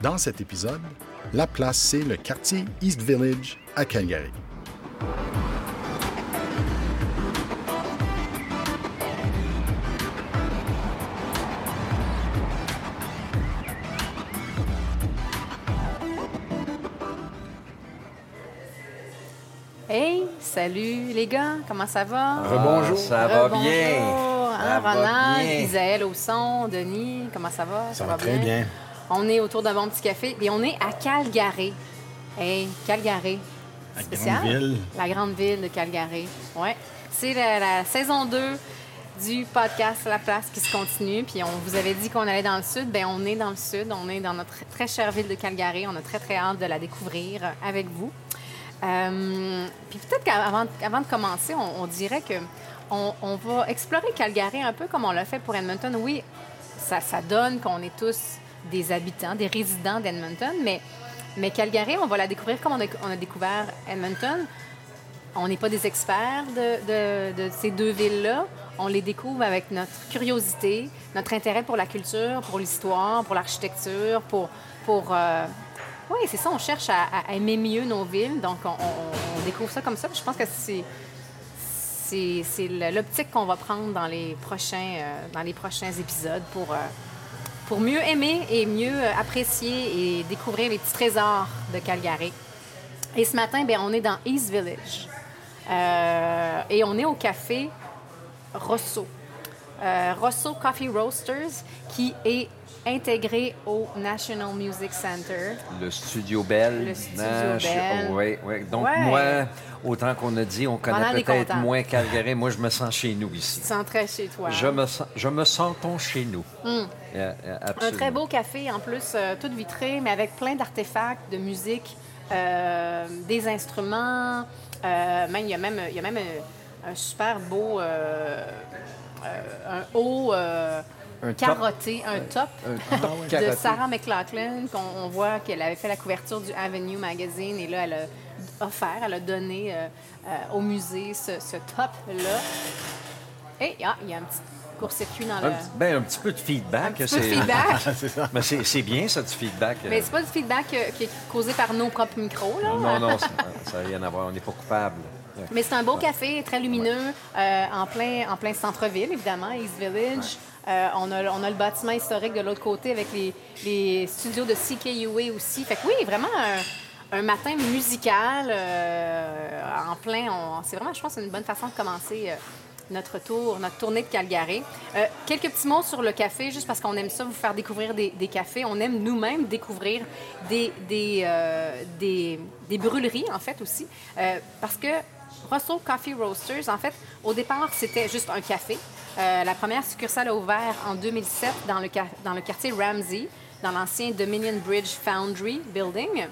Dans cet épisode, la place, c'est le quartier East Village à Calgary. Hey, salut les gars, comment ça va? Rebonjour. Ça va Rebonjour, bien. Hein, Ça va Ronald, bien. Isaël au son, Denis, comment ça va? Ça va très bien. On est autour d'un bon petit café et on est à Calgary. Hey, Calgary. La Spécial. grande ville. La grande ville de Calgary. Ouais. C'est la, la saison 2 du podcast La Place qui se continue. Puis on vous avait dit qu'on allait dans le sud. Bien, on est dans le sud. On est dans notre très chère ville de Calgary. On a très, très hâte de la découvrir avec vous. Euh, puis peut-être qu'avant avant de commencer, on, on dirait que on, on va explorer Calgary un peu comme on l'a fait pour Edmonton. Oui, ça, ça donne qu'on est tous des habitants, des résidents d'Edmonton, mais, mais Calgary, on va la découvrir comme on a, découvert Edmonton. On n'est pas des experts de, ces deux villes-là. On les découvre avec notre curiosité, notre intérêt pour la culture, pour l'histoire, pour l'architecture, pour... pour euh, oui, c'est ça, on cherche à, aimer mieux nos villes. Donc, on, découvre ça comme ça. Je pense que c'est l'optique qu'on va prendre dans les prochains, euh, épisodes pour, euh, pour mieux aimer et mieux euh, apprécier et découvrir les petits trésors de Calgary. Et ce matin, ben, on est dans East Village. Euh, et on est au café Rosso. Euh, Rosso Coffee Roasters, qui est intégré au National Music Center. Le Studio Bell. Le Studio Bell. oui, oui. Donc, Ouais. moi, autant qu'on a dit, on connaît peut-être moins Calgary. Moi, je me sens chez nous Tu ici. te sens très chez toi. Je me sens, je me sens chez nous? Yeah, yeah, Hmm. Un très beau café, en plus, euh, tout vitré, mais avec plein d'artefacts de musique, euh, des instruments. euh, même, il y a même, il y a même un, un super beau, euh, euh, un haut euh, Un top. carotté, un top Un top de. Sarah McLachlan, qu'on on voit qu'elle avait fait la couverture du Avenue Magazine, et là, elle a offert, elle a donné euh, euh, au musée ce, ce top-là. Et ah, il y a un petit court-circuit dans le... Un, ben, un petit peu de feedback. Un petit peu de feedback. c'est ça. Mais c'est c'est bien, ça, du feedback. euh. Mais c'est pas du feedback euh, qui est causé par nos propres micros, là. Non, non, ça n'a rien à voir. On n'est pas coupable. Mais c'est un beau café, très lumineux, euh, en plein, en plein centre-ville, évidemment, East Village. Euh, on, a, on a le bâtiment historique de l'autre côté avec les, les studios de CKUA aussi. Fait que oui, vraiment un, un matin musical euh, en plein. C'est vraiment, je pense, une bonne façon de commencer euh, notre tour, notre tournée de Calgary. Euh, quelques petits mots sur le café, juste parce qu'on aime ça, vous faire découvrir des, cafés. On aime nous-mêmes découvrir des, brûleries, en fait, aussi. Parce que Russell Coffee Roasters, en fait, au départ, c'était juste un café. La première succursale a ouvert en 2007 dans le, quar- dans le quartier Ramsey, dans l'ancien Dominion Bridge Foundry Building.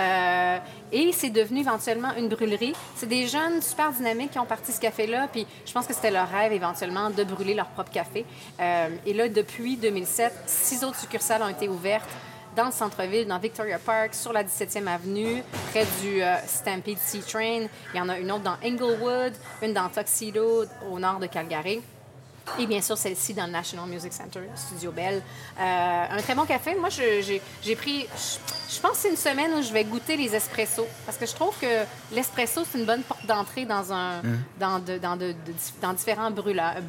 Euh, et c'est devenu éventuellement une brûlerie. C'est des jeunes super dynamiques qui ont parti ce café-là, puis je pense que c'était leur rêve éventuellement de brûler leur propre café. Euh, et là, depuis 2007, six autres succursales ont été ouvertes dans le centre-ville, dans Victoria Park, sur la 17e avenue, près du euh, Stampede Sea Train. Il y en a une autre dans Inglewood, une dans Tuxedo, au nord de Calgary. Et bien sûr, celle-ci dans le National Music Center, Studio Bell. Euh, un très bon café. Moi, j'ai pris. Je, je pense que c'est une semaine où je vais goûter les espressos. Parce que je trouve que l'espresso, c'est une bonne porte d'entrée dans, un, dans, de- dans, de- de- dans différents euh,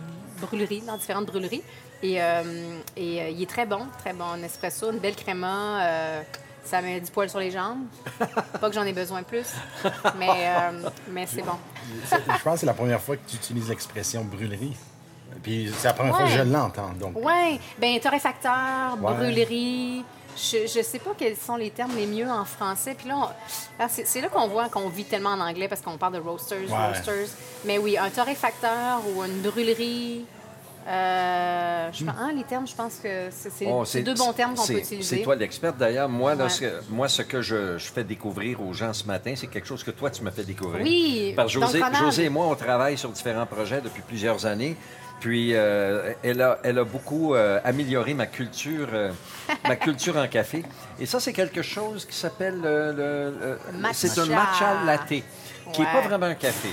brûleries, dans différentes brûleries. Et, euh, et euh, il est très bon, très bon. Un espresso, une belle créma. ça met du poil sur les jambes. Pas que j'en ai besoin plus, mais, mais c'est bon. Je pense que c'est la première fois que tu utilises l'expression brûlerie. Puis c'est la première fois que Ouais. je l'entends. Donc, Oui, bien, torréfacteur, Ouais. brûlerie. Je ne sais pas quels sont les termes les mieux en français. Puis là, on- ah, c'est là qu'on voit qu'on vit tellement en anglais parce qu'on parle de roasters, Ouais. roasters. Mais oui, un torréfacteur ou une brûlerie. Euh, je pense, hein, les termes, je pense que c'est Oh, deux bons termes qu'on peut c'est- utiliser. C'est toi l'experte. D'ailleurs, moi, là, Ouais. ce, moi, ce que je, je fais découvrir aux gens ce matin, c'est quelque chose que toi, tu m'as fait découvrir. Oui, Parce que donc, José, José et moi, on travaille sur différents projets depuis plusieurs années. Puis, euh, elle, a, elle a beaucoup euh, amélioré ma culture, euh, ma culture en café. Et ça, c'est quelque chose qui s'appelle le, le- Matcha. c'est un matcha latte, qui n'est pas vraiment un café,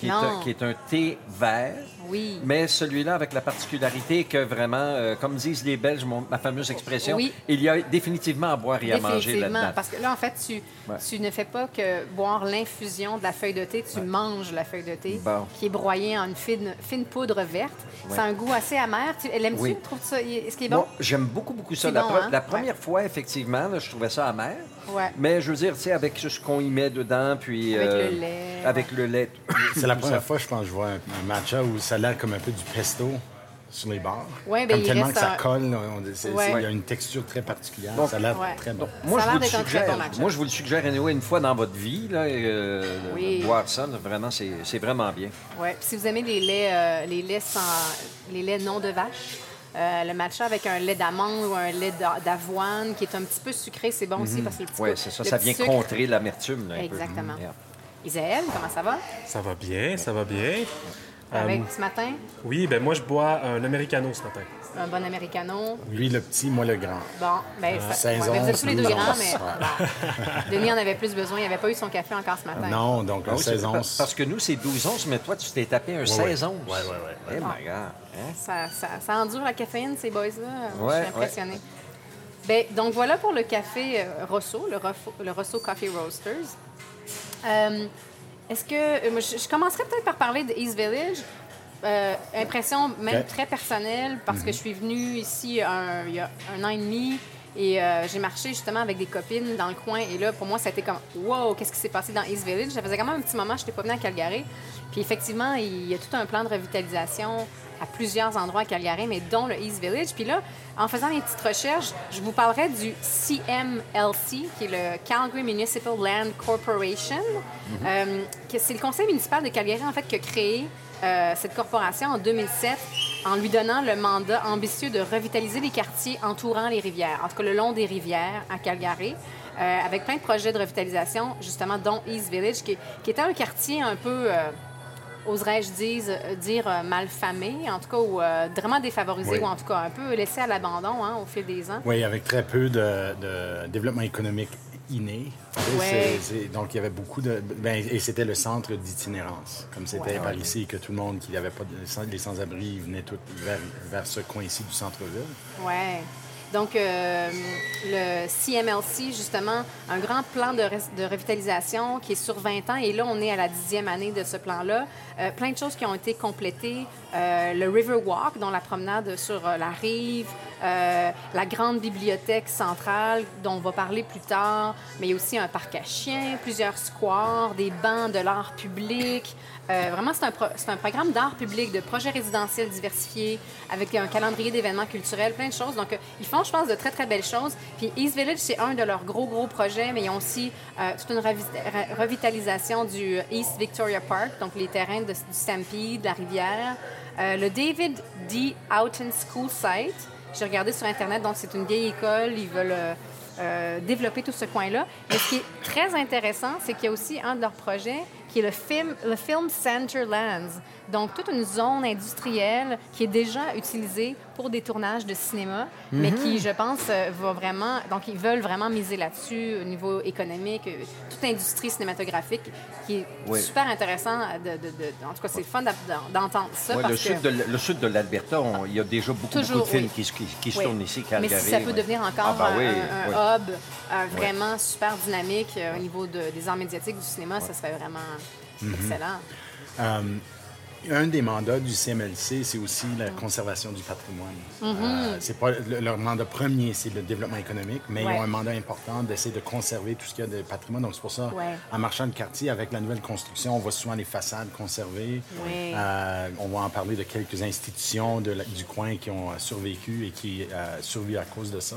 qui est, un, qui est un thé vert. Oui. Mais celui-là, avec la particularité que vraiment, euh, comme disent les Belges, mon- ma fameuse expression, Oui. il y a définitivement à boire et à manger là-dedans. parce que là, en fait, tu, Ouais. tu ne fais pas que boire l'infusion de la feuille de thé, tu manges la feuille de thé Bon. qui est broyée en une fine, fine poudre verte. Ouais. C'est un goût assez amer. Tu, l'aimes-tu? Oui. Trouves ça? Est-ce qu'il est bon? Moi, j'aime beaucoup, beaucoup ça. La, bon, pre- hein? la première fois, effectivement, là, je trouvais ça amer. Ouais. Mais je veux dire, tu sais, avec ce qu'on y met dedans, puis... Avec euh, le lait, Avec le lait. C'est la première ça. fois, je pense, que je vois un, matcha où ça a l'air comme un peu du pesto sur les bars. Ouais, ben, comme il tellement reste que ça un- colle, c'est- Ouais. c'est- il y a une texture très particulière. Donc- ça a l'air Ouais. très bon. Moi, Ça je vous le suggère. bon. Moi, je vous le suggère, anyway, une fois dans votre vie, là, euh, Oui. boire ça, là, vraiment, c'est c'est vraiment bien. Ouais. Puis si vous aimez les laits, euh, les laits sans, les laits non de vache, euh, le matcha avec un lait d'amande ou un lait d'a- d'avoine qui est un petit peu sucré, c'est bon aussi parce que le petit Oui, c'est ça. Ça vient sucre- contrer l'amertume. un peu. Exactement. Yeah. Isaël, comment ça va? Ça va bien, ça va bien. Avec Euh, ce matin, oui, ben moi je bois un americano ce matin. Un bon americano. Lui, le petit, moi, le grand. Bon, ben, ça, Seize ouais, ben, vous êtes onces, tous les deux grands, mais bon. Denis en avait plus besoin. Il n'avait pas eu son café encore ce matin. Non, donc Ah un oui, c'est 16 par- onces. Parce que nous, c'est 12 onces, mais toi, tu t'es tapé un ouais. 16 onces. Ouais, ouais, ouais, ouais. Eh, my God. Hein? Ça, ça, ça endure la caféine, ces boys-là. Je Ouais, suis impressionnée. Ben, donc voilà pour le café euh, Rosso, le, Rosso Coffee Roasters. Euh, Est-ce que. euh, je, je commencerai peut-être par parler de East Village. Euh, impression même très personnelle parce que je suis venue ici un- il y a un an et demi et euh, j'ai marché justement avec des copines dans le coin et là pour moi été comme wow qu'est-ce qui s'est passé dans East Village? Ça faisait quand même un petit moment je n'étais pas venue à Calgary. Puis effectivement il y a tout un plan de revitalisation à plusieurs endroits à Calgary mais dont le East Village. Puis là en faisant mes petites recherches je vous parlerai du CMLC qui est le Calgary Municipal Land Corporation. Euh, que c'est le conseil municipal de Calgary en fait qui a créé euh, cette corporation en 2007 en lui donnant le mandat ambitieux de revitaliser les quartiers entourant les rivières, en tout cas le long des rivières à Calgary, euh, avec plein de projets de revitalisation, justement, dont East Village, qui, qui était un quartier un peu, euh, oserais-je dire, dire euh, mal famé, en tout cas, ou vraiment défavorisé, Oui. ou en tout cas un peu laissé à l'abandon hein, au fil des ans. Oui, avec très peu de, de développement économique inné. Ouais. donc, il y avait beaucoup de... ben, et c'était le centre d'itinérance. Comme c'était Ouais. par ici, que tout le monde qui n'avait pas de les sans-abri venait tout vers, vers ce coin-ci du centre-ville. Ouais. Donc, euh, le CMLC, justement, un grand plan de, de revitalisation qui est sur 20 ans. Et là, on est à la dixième année de ce plan-là. Euh, plein de choses qui ont été complétées. Euh, le Riverwalk, dont la promenade sur euh, la rive. Euh, la grande bibliothèque centrale, dont on va parler plus tard. Mais il y a aussi un parc à chiens, plusieurs squares, des bancs de l'art public. Euh, vraiment, c'est un, programme d'art public, de projets résidentiels diversifiés, avec un calendrier d'événements culturels, plein de choses. Donc, euh, ils font, je pense, de très, très belles choses. Puis East Village, c'est un de leurs gros, gros projets, mais ils ont aussi toute une revi- re- revitalisation du East Victoria Park, donc les terrains du Stampede, de la rivière. Le David D. Houghton School Site, j'ai regardé sur Internet, donc c'est une vieille école, ils veulent... euh, euh, développer tout ce coin-là. Mais ce qui est très intéressant, c'est qu'il y a aussi un de leurs projets qui est le Film, le film Center Lands. Donc, toute une zone industrielle qui est déjà utilisée pour des tournages de cinéma, mais qui, je pense, euh, va vraiment... Donc, ils veulent vraiment miser là-dessus au niveau économique, euh, toute industrie cinématographique qui est Oui. super intéressant. De, de- de- en tout cas, c'est fun d'entendre ça parce le, que... sud de, l- le sud de l'Alberta, on- il y a déjà beaucoup, beaucoup Toujours, de films oui. qui, se- qui, qui se Oui. tournent ici, Mais Calgary. si ça peut devenir encore Ah, ben un, oui, oui. hub euh, vraiment super dynamique euh, au niveau de- des arts médiatiques du cinéma, ça serait vraiment Mm-hmm. excellent. Euh, un des mandats du CMLC, c'est aussi la conservation du patrimoine. Euh, c'est pas le- leur mandat premier, c'est le développement économique, mais Ouais. ils ont un mandat important d'essayer de conserver tout ce qu'il y a de patrimoine. Donc c'est pour ça, Ouais. en marchant le quartier avec la nouvelle construction, on voit souvent les façades conservées. Euh, on va en parler de quelques institutions de la- du coin qui ont euh, survécu et qui euh, survivent à cause de ça.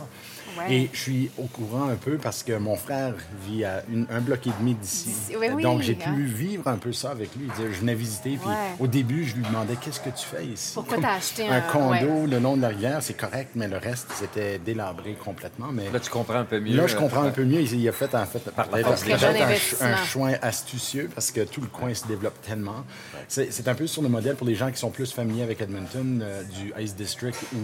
Et je suis au courant un peu parce que mon frère vit à une- un bloc et demi d'ici. D'ici, oui, oui, Donc j'ai hein. pu vivre un peu ça avec lui. Je venais visiter, puis début, je lui demandais qu'est-ce que tu fais ici? Pourquoi t'as acheté un un- condo ouais. le long de la rivière, c'est correct, mais le reste c'était délabré complètement. Mais Là, tu comprends un peu mieux. Là, je euh, comprends un peu mieux. Il a fait, en fait, Par un- choix astucieux parce que tout le coin se développe tellement. C'est c'est un peu sur le modèle pour les gens qui sont plus familiers avec Edmonton, euh, du Ice District, où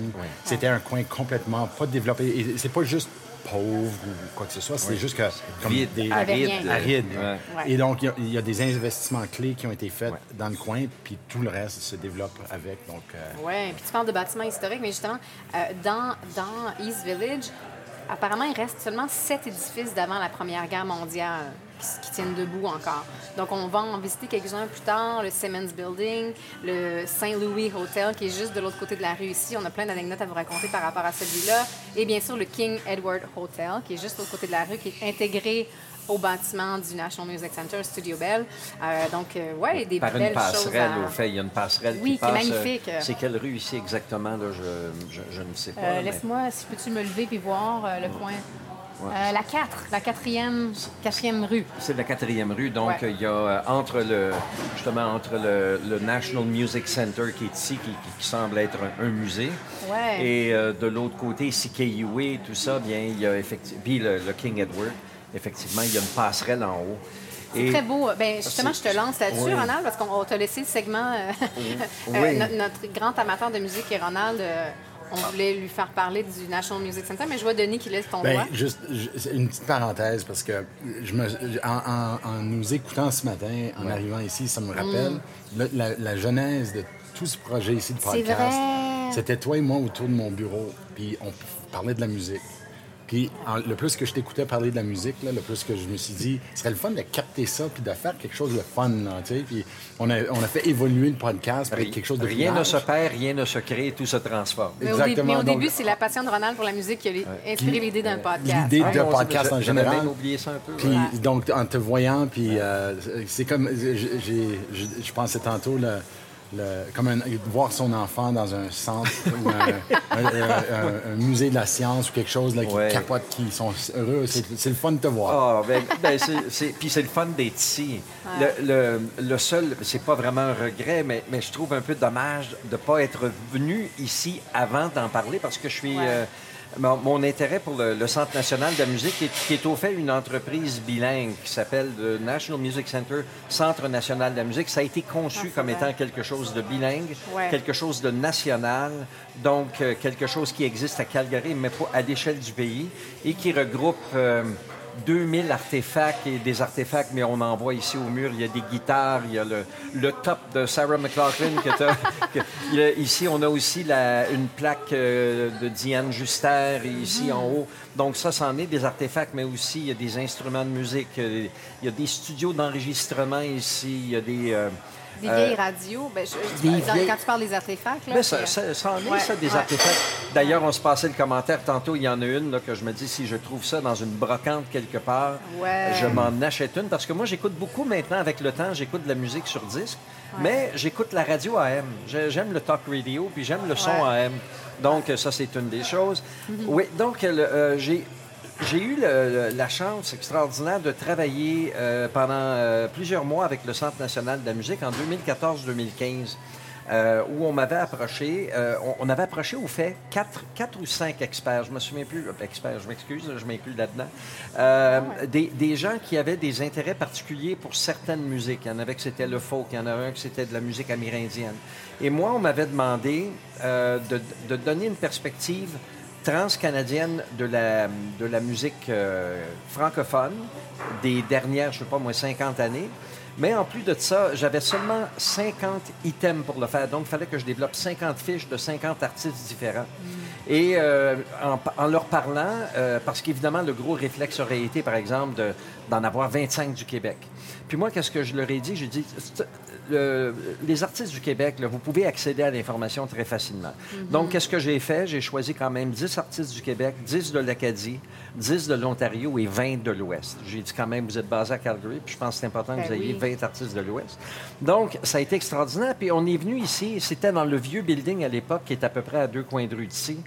c'était un coin complètement pas développé. Et c'est pas juste pauvre ou quoi que ce soit. C'est juste que comme Vide, des aride. aride. Ouais. Ouais. Et donc, il y a- il y, a des investissements clés qui ont été faits Ouais. dans le coin, puis tout le reste se développe avec. Donc, euh, Oui, puis tu parles de bâtiments historiques, mais justement, euh, dans, dans East Village, apparemment, il reste seulement sept édifices d'avant la Première Guerre mondiale qui, tiennent debout encore. Donc, on va en visiter quelques-uns plus tard, le Simmons Building, le St. Louis Hotel, qui est juste de l'autre côté de la rue ici. On a plein d'anecdotes à vous raconter par rapport à celui-là. Et bien sûr, le King Edward Hotel, qui est juste de l'autre côté de la rue, qui est intégré au bâtiment du National Music Center, Studio Bell. Euh, donc, euh, ouais, des Par une belles choses passerelle, à... au fait. Il y a une passerelle Oui, qui qui est passe. euh, magnifique. C'est quelle rue ici exactement? Là, je, je, je ne sais pas. Euh, mais- Laisse-moi, si peux-tu me lever puis voir euh, le coin. Euh, la 4, la quatrième, quatrième rue. C'est la quatrième rue, donc Ouais. il y a euh, entre le justement entre le, le National Music Center qui est ici, qui, semble être un, un musée, Ouais. et euh, de l'autre côté, CKUA et tout ça, bien il y a effectivement, puis le, le King Edward, effectivement, il y a une passerelle en haut. C'est Et- très beau. Ben, justement, je te lance là-dessus, oui. Ronald, parce qu'on t'a laissé le segment. euh, Oui. euh, no- notre grand amateur de musique, est Ronald, on voulait lui faire parler du National Music Center, mais je vois Denis qui laisse ton Ben, doigt. juste une petite parenthèse parce que je me, en, en- en nous écoutant ce matin, en arrivant ici, ça me rappelle le- la, la genèse de tout ce projet ici de Mm. Podcast. C'était toi et moi autour de mon bureau, puis on parlait de la musique. Puis en- le plus que je t'écoutais parler de la musique, là, le plus que je me suis dit, ce serait le fun de capter ça puis de faire quelque chose de fun. Là, puis on a, on a fait évoluer le podcast pour être quelque chose de plus Rien ne se perd, rien ne se crée, tout se transforme. Mais au, dé- exactement, mais au donc- début, c'est la passion de Ronald pour la musique qui a inspiré l'idée d'un podcast. L'idée Ah de non, podcast en j'avais même général. oublié ça un peu. Puis ouais. donc en te voyant, puis euh, c'est comme j'ai, j'ai- je, pensais tantôt le, le- comme un- voir son enfant dans un centre ou un, un- un- un musée de la science ou quelque chose là, qui Ouais. capote, qui sont heureux. C'est, c'est le fun de te voir. Ah, ben, ben, c'est- c'est- puis c'est le fun d'être ici. Le, le, le seul, c'est pas vraiment un regret, mais, mais je trouve un peu dommage de ne pas être venu ici avant d'en parler parce que je suis. Ouais. euh, mon, mon intérêt pour le, le Centre national de la musique, qui est, qui est au fait une entreprise bilingue qui s'appelle le National Music Center, Centre national de la musique, ça a été conçu comme étant quelque chose de bilingue, Ouais. quelque chose de national, donc euh, quelque chose qui existe à Calgary, mais pas à l'échelle du pays, et qui regroupe euh, 2000 artefacts et des artefacts, mais on en voit ici au mur. Il y a des guitares, il y a le, le top de Sarah McLaughlin. Que que- ici, on a aussi la- une plaque euh, de Diane Juster ici en haut. Donc ça, c'en est des artefacts, mais aussi il y a des instruments de musique. euh, Il y a des studios d'enregistrement ici. Il y a des... euh, Des euh, vieilles radios. Ben, je- des dans- vieilles- Quand tu parles des artefacts, là, mais ça, ça, ça en est, Ouais, ça, des ouais. artefacts. D'ailleurs, on se passait le commentaire tantôt. Il y en a une là, que je me dis, si je trouve ça dans une brocante quelque part, Ouais. je m'en achète une. Parce que moi, j'écoute beaucoup maintenant avec le temps. J'écoute de la musique sur disque. Mais j'écoute la radio AM. J'ai- J'aime le talk radio, puis j'aime le son. AM. Donc, ça, c'est une des choses. Mm-hmm. Oui, donc, euh, j'ai... J'ai eu le- le- la chance extraordinaire de travailler euh, pendant euh, plusieurs mois avec le Centre national de la musique en 2014-2015, euh, où on m'avait approché, euh, on, on avait approché au fait quatre, quatre ou cinq experts, je me souviens plus, experts, je m'excuse, je m'inclus là-dedans, euh, des, des gens qui avaient des intérêts particuliers pour certaines musiques. Il y en avait que c'était le folk, il y en avait un que c'était de la musique amérindienne. Et moi, on m'avait demandé de, de donner une perspective transcanadienne de la, de la musique euh, francophone des dernières, je ne sais pas moi, 50 années. Mais en plus de ça, j'avais seulement 50 items pour le faire. Donc, il fallait que je développe 50 fiches de 50 artistes différents. Et euh, en, leur parlant, euh, parce qu'évidemment, le gros réflexe aurait été, par exemple, de- d'en avoir 25 du Québec. Puis moi, qu'est-ce que je leur ai dit? J'ai dit, le- les artistes du Québec, là, vous pouvez accéder à l'information très facilement. Donc, qu'est-ce que j'ai fait? J'ai choisi quand même 10 artistes du Québec, 10 de l'Acadie, 10 de l'Ontario et 20 de l'Ouest. J'ai dit quand même, vous êtes basé à Calgary, puis je pense que c'est important que Ben vous ayez oui. 20 artistes de l'Ouest. Donc, ça a été extraordinaire. Puis on est venu ici, c'était dans le vieux building à l'époque, qui est à peu près à deux coins de rue d'ici.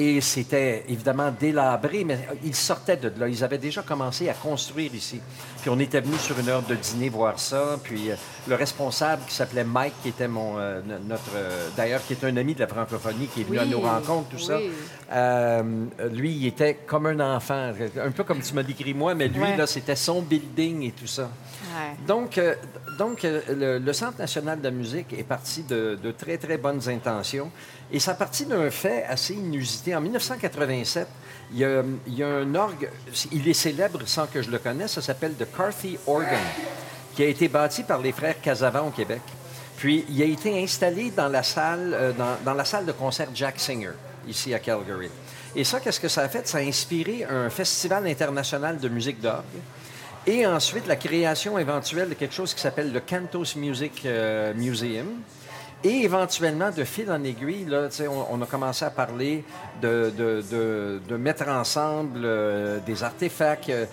Et c'était évidemment délabré, mais ils sortaient de là. Ils avaient déjà commencé à construire ici. Puis on était venu sur une heure de dîner voir ça. Puis euh, le responsable qui s'appelait Mike, qui était mon euh, no- notre euh, d'ailleurs qui est un ami de la francophonie, qui est venu à nos rencontres, tout ça. oui. Lui, il était comme un enfant, un peu comme tu m'as décrit moi, mais lui Ouais. là, c'était son building et tout ça. Donc, euh, donc euh, le, Centre national de la musique est parti de, très, très bonnes intentions. Et ça partit d'un fait assez inusité en 1987, il y, a, un orgue, il est célèbre sans que je le connaisse, ça s'appelle The Carthy Organ, qui a été bâti par les frères Casavant au Québec. Puis, il a été installé dans la salle, euh, dans la salle de concert Jack Singer, ici à Calgary. Et ça, qu'est-ce que ça a fait? Ça a inspiré un festival international de musique d'orgue. Et ensuite, la création éventuelle de quelque chose qui s'appelle le Cantos Music euh, Museum. Et éventuellement, de fil en aiguille, là, on, a commencé à parler de, mettre ensemble euh, des artefacts. Euh,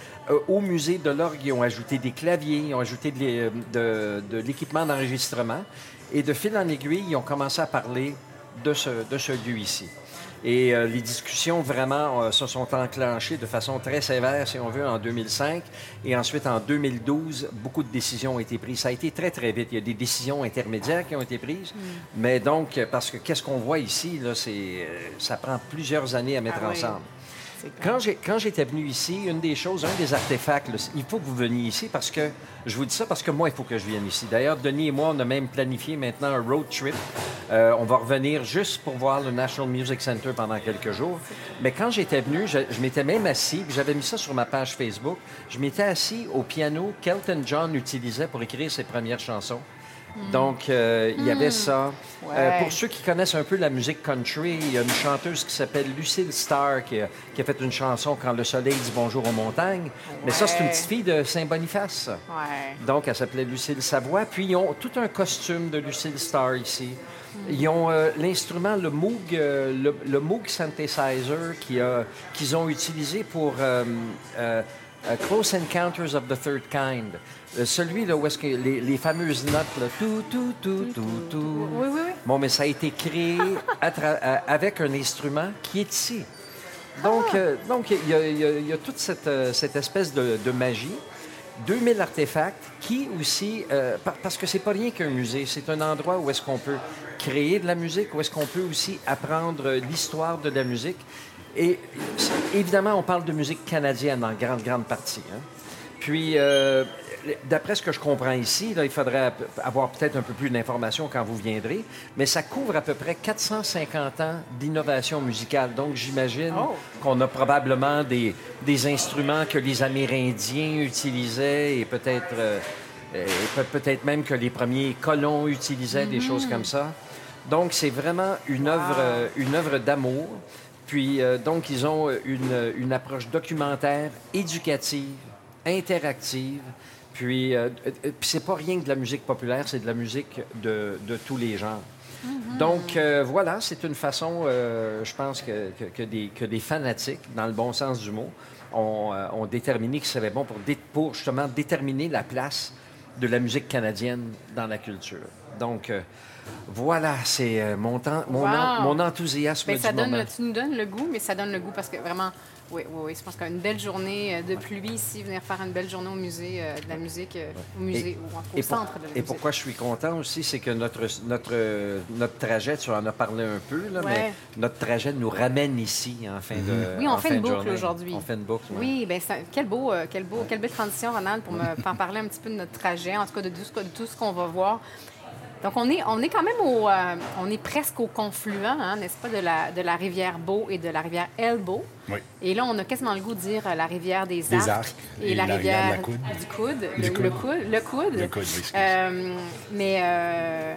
au musée de l'orgue, ils ont ajouté des claviers, ils ont ajouté de l'équipement d'enregistrement. Et de fil en aiguille, ils ont commencé à parler de ce, de ce lieu ici. Et euh, les discussions vraiment euh, se sont enclenchées de façon très sévère, si on veut, en 2005. Et ensuite, en 2012, beaucoup de décisions ont été prises. Ça a été très, très vite. Il y a des décisions intermédiaires qui ont été prises. Mais donc, parce que qu'est-ce qu'on voit ici, là, c'est, euh, ça prend plusieurs années à mettre Ah ensemble. Quand, quand j'étais venu ici, une des choses, un des artefacts, il faut que vous veniez ici parce que, je vous dis ça parce que moi, il faut que je vienne ici. D'ailleurs, Denis et moi, on a même planifié maintenant un road trip. Euh, on va revenir juste pour voir le National Music Center pendant quelques jours. Mais quand j'étais venu, je, je m'étais même assis, j'avais mis ça sur ma page Facebook, je m'étais assis au piano qu'Elton John utilisait pour écrire ses premières chansons. Donc, euh, il y avait ça. Ouais. Euh, pour ceux qui connaissent un peu la musique country, il y a une chanteuse qui s'appelle Lucille Starr qui a, qui a fait une chanson Quand le soleil dit bonjour aux montagnes. Mais ça, c'est une petite fille de Saint-Boniface. Ouais. Donc, elle s'appelait Lucille Savoie. Puis, ils ont tout un costume de Lucille Starr ici. Ils ont euh, l'instrument, le Moog, euh, le, le Moog Synthesizer qu'ils ont utilisé pour Close Encounters of the Third Kind. Euh, celui là où est-ce que les, les fameuses notes, là, tout, tout, tout, tout, tout. Oui, oui, oui. Bon, mais ça a été créé avec un instrument qui est ici. Donc, euh, donc il y, a- y y toute cette, euh, cette espèce de, de magie. 2000 artefacts qui aussi, euh, par- parce que c'est pas rien qu'un musée, c'est un endroit où est-ce qu'on peut créer de la musique, où est-ce qu'on peut aussi apprendre l'histoire de la musique. Et évidemment, on parle de musique canadienne en grande, grande partie. hein. Puis, euh, d'après ce que je comprends ici, là, il faudrait avoir peut-être un peu plus d'informations quand vous viendrez, mais ça couvre à peu près 450 ans d'innovation musicale. Donc, j'imagine Oh. qu'on a probablement des, des instruments que les Amérindiens utilisaient et peut-être euh, peut-être même que les premiers colons utilisaient des choses comme ça. Donc, c'est vraiment une œuvre, euh, une œuvre d'amour. Puis, euh, donc, ils ont une, une approche documentaire, éducative, interactive. Puis, euh, euh, puis c'est pas rien que de la musique populaire, c'est de la musique de, de tous les genres. Donc, euh, voilà, c'est une façon, euh, je pense, que, que- que des, que des fanatiques, dans le bon sens du mot, ont, euh, ont déterminé que serait bon pour, justement déterminer la place de la musique canadienne dans la culture. Donc, euh, voilà, c'est euh, mon, temps- mon, Wow. en- mon enthousiasme ça du donne, moment. le- tu nous donnes le goût, mais ça donne le goût parce que vraiment, oui, oui, oui. Je pense qu'une belle journée euh, de pluie ici, venir faire une belle journée au musée euh, de la musique, euh, au musée ou au Et, pour- centre de la et musique. pourquoi je suis content aussi, c'est que notre, notre, notre trajet, tu en as parlé un peu, là, Ouais. mais notre trajet nous ramène ici en fin de Oui, on en fait fin une boucle aujourd'hui. On fait une boucle, ouais. Oui, ça- quel beau, quel beau, quelle belle transition, Ronald, pour me faire parler un petit peu de notre trajet, en tout cas de tout ce, que- de tout ce qu'on va voir. Donc, on est, on est quand même au, euh, on est presque au confluent, hein, n'est-ce pas, de la, de la rivière Beau et de la rivière Elbow. Oui. Et là, on a quasiment le goût de dire euh, la rivière des Des Arcs, et, et la, la rivière Coude. du coude, Du le, coude. le coude, le coude. Le coude, oui. Euh, mais euh,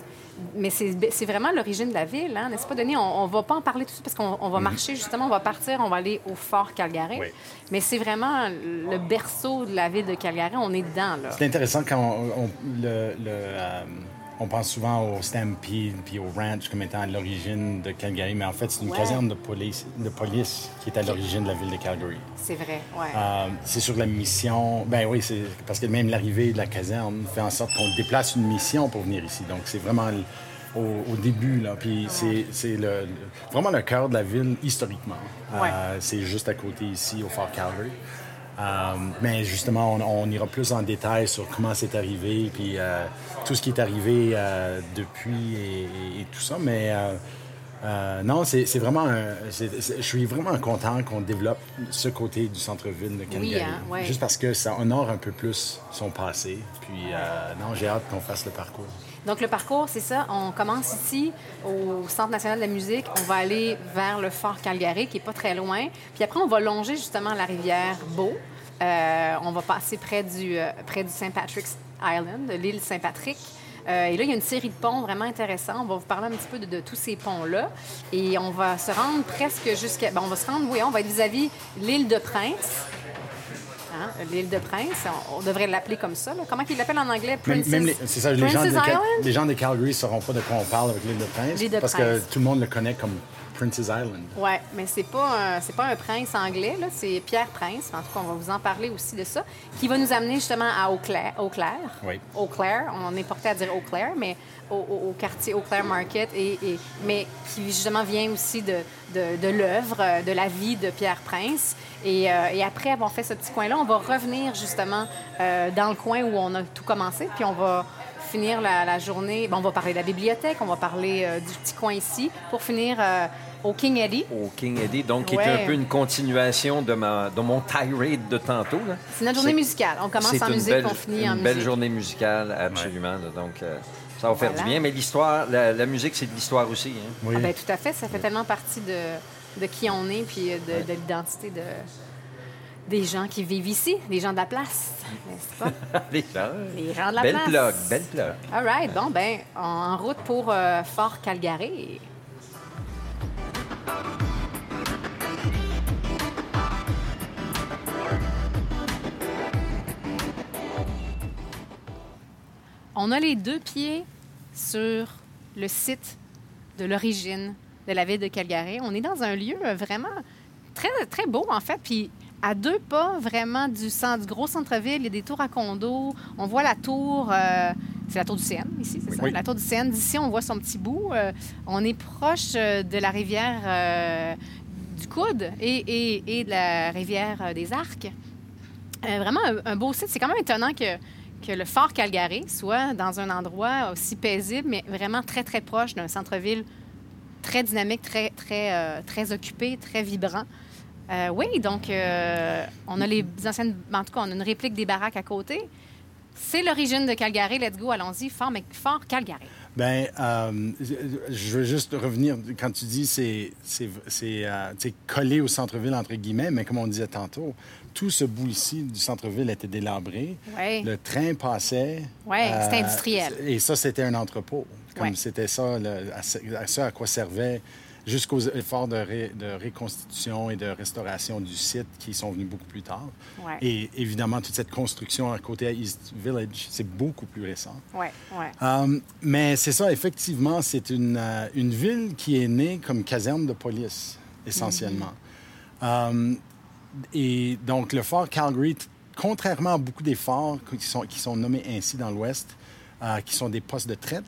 mais c'est vraiment l'origine de la ville, hein, n'est-ce pas, Denis? On ne va pas en parler tout de suite parce qu'on on va marcher, justement, on va partir, on va aller au Fort Calgary. Oui. Mais c'est vraiment le berceau de la ville de Calgary. On est dedans, là. C'est intéressant quand on, on- le- le, euh, on pense souvent au Stampede puis au Ranch comme étant à l'origine de Calgary, mais en fait, c'est une Ouais. caserne de police, de police qui est à l'origine de la ville de Calgary. C'est vrai, ouais. Euh, c'est sur la mission. Ben oui, c'est parce que même l'arrivée de la caserne fait en sorte qu'on déplace une mission pour venir ici. Donc c'est vraiment au, au début là. Puis c'est, c'est le, vraiment le cœur de la ville historiquement. Euh, Ouais. c'est juste à côté ici au Fort Calgary. Euh, mais justement, on, on ira plus en détail sur comment c'est arrivé, puis euh, tout ce qui est arrivé euh, depuis et, et- et tout ça. Mais non, c'est vraiment un- je suis vraiment content qu'on développe ce côté du centre-ville de Calgary. hein, ouais. Juste parce que ça honore un peu plus son passé. Puis, non, j'ai hâte qu'on fasse le parcours. Donc, le parcours, c'est ça. On commence ici, au Centre national de la musique. On va aller vers le fort Calgary, qui est pas très loin. Puis après, on va longer justement la rivière Beau. Euh, on va passer près du, euh, du St. Patrick's Island, l'île Saint-Patrick. Euh, et là, il y a une série de ponts vraiment intéressants. On va vous parler un petit peu de, de tous ces ponts-là. Et on va se rendre presque jusqu'à... ben, on va se rendre, oui, on va être vis-à-vis l'île de Prince. Hein, L'île de Prince, on, on devrait l'appeler comme ça. là. Comment qu'ils l'appellent en anglais? Même, Princess, même les, c'est ça, les gens, de, Cal- Island? les gens de Calgary ne sauront pas de quoi on parle avec l'île de Prince. L'île de parce Prince. que tout le monde le connaît comme Princess Island. Oui, mais c'est pas un, pas un prince anglais, là, c'est Pierre Prince. En tout cas, on va vous en parler aussi de ça, qui va nous amener justement à Eau-Claire. Eau-Claire. Oui. Eau-Claire, on est porté à dire Eau-Claire, mais au, au- au quartier Eau-Claire Market, et, et- mais qui justement vient aussi de, de, de l'œuvre, euh, de la vie de Pierre Prince. Et, euh, et après avoir fait ce petit coin-là, on va revenir justement euh, dans le coin où on a tout commencé, puis on va finir la, la journée. Bon, on va parler de la bibliothèque, on va parler euh, du petit coin ici, pour finir euh, au King Eddie. Au King Eddie, donc qui est un peu une continuation de, ma, de mon tirade de tantôt. là. C'est notre journée musicale. On commence en une musique, belle, on finit une en belle musique. journée musicale, absolument. là. Donc, euh, ça va faire Voilà. du bien. Mais l'histoire, la, la musique, c'est de l'histoire aussi. hein. Oui. Ah ben, tout à fait, ça fait tellement partie de, de qui on est puis de, de l'identité de, des gens qui vivent ici, des gens de la place, n'est-ce pas? Les gens. Les gens de la Belle place. plug, belle plug. All right, bon, ben, en, en route pour euh, Fort Calgary. On a les deux pieds sur le site de l'origine de la ville de Calgary. On est dans un lieu vraiment très, beau, en fait. À deux pas vraiment du, centre, du gros centre-ville, il y a des tours à condos. On voit la tour, euh, c'est la tour du CN ici, c'est ça? Oui. La tour du CN. D'ici, on voit son petit bout. Euh, on est proche euh, de la rivière euh, du Coude et, et- et de la rivière des Arcs. Vraiment un, un beau site. C'est quand même étonnant que, que le fort Calgary soit dans un endroit aussi paisible, mais vraiment très, très proche d'un centre-ville très dynamique, très, très, très occupé, très vibrant. Euh, oui, donc euh, on a les anciennes... En tout cas, on a une réplique des baraques à côté. C'est l'origine de Calgary. Let's go, allons-y. Fort, mais fort Calgary. Ben, euh, je veux juste revenir quand tu dis c'est collé au centre-ville entre guillemets, mais comme on disait tantôt, tout ce bout ici du centre-ville était délabré. Ouais. Le train passait. Ouais, c'était industriel. Et ça, c'était un entrepôt. Comme Ouais. c'était ça, le- à, ce- à ça à quoi servait jusqu'aux efforts de, ré- de reconstitution et de restauration du site qui sont venus beaucoup plus tard. Ouais. Et évidemment, toute cette construction à côté à East Village, c'est beaucoup plus récent. Euh, mais c'est ça, effectivement, c'est une, euh, une ville qui est née comme caserne de police, essentiellement. Euh, et donc, le fort Calgary, contrairement à beaucoup des forts qui sont, qui sont nommés ainsi dans l'Ouest, euh, qui sont des postes de traite,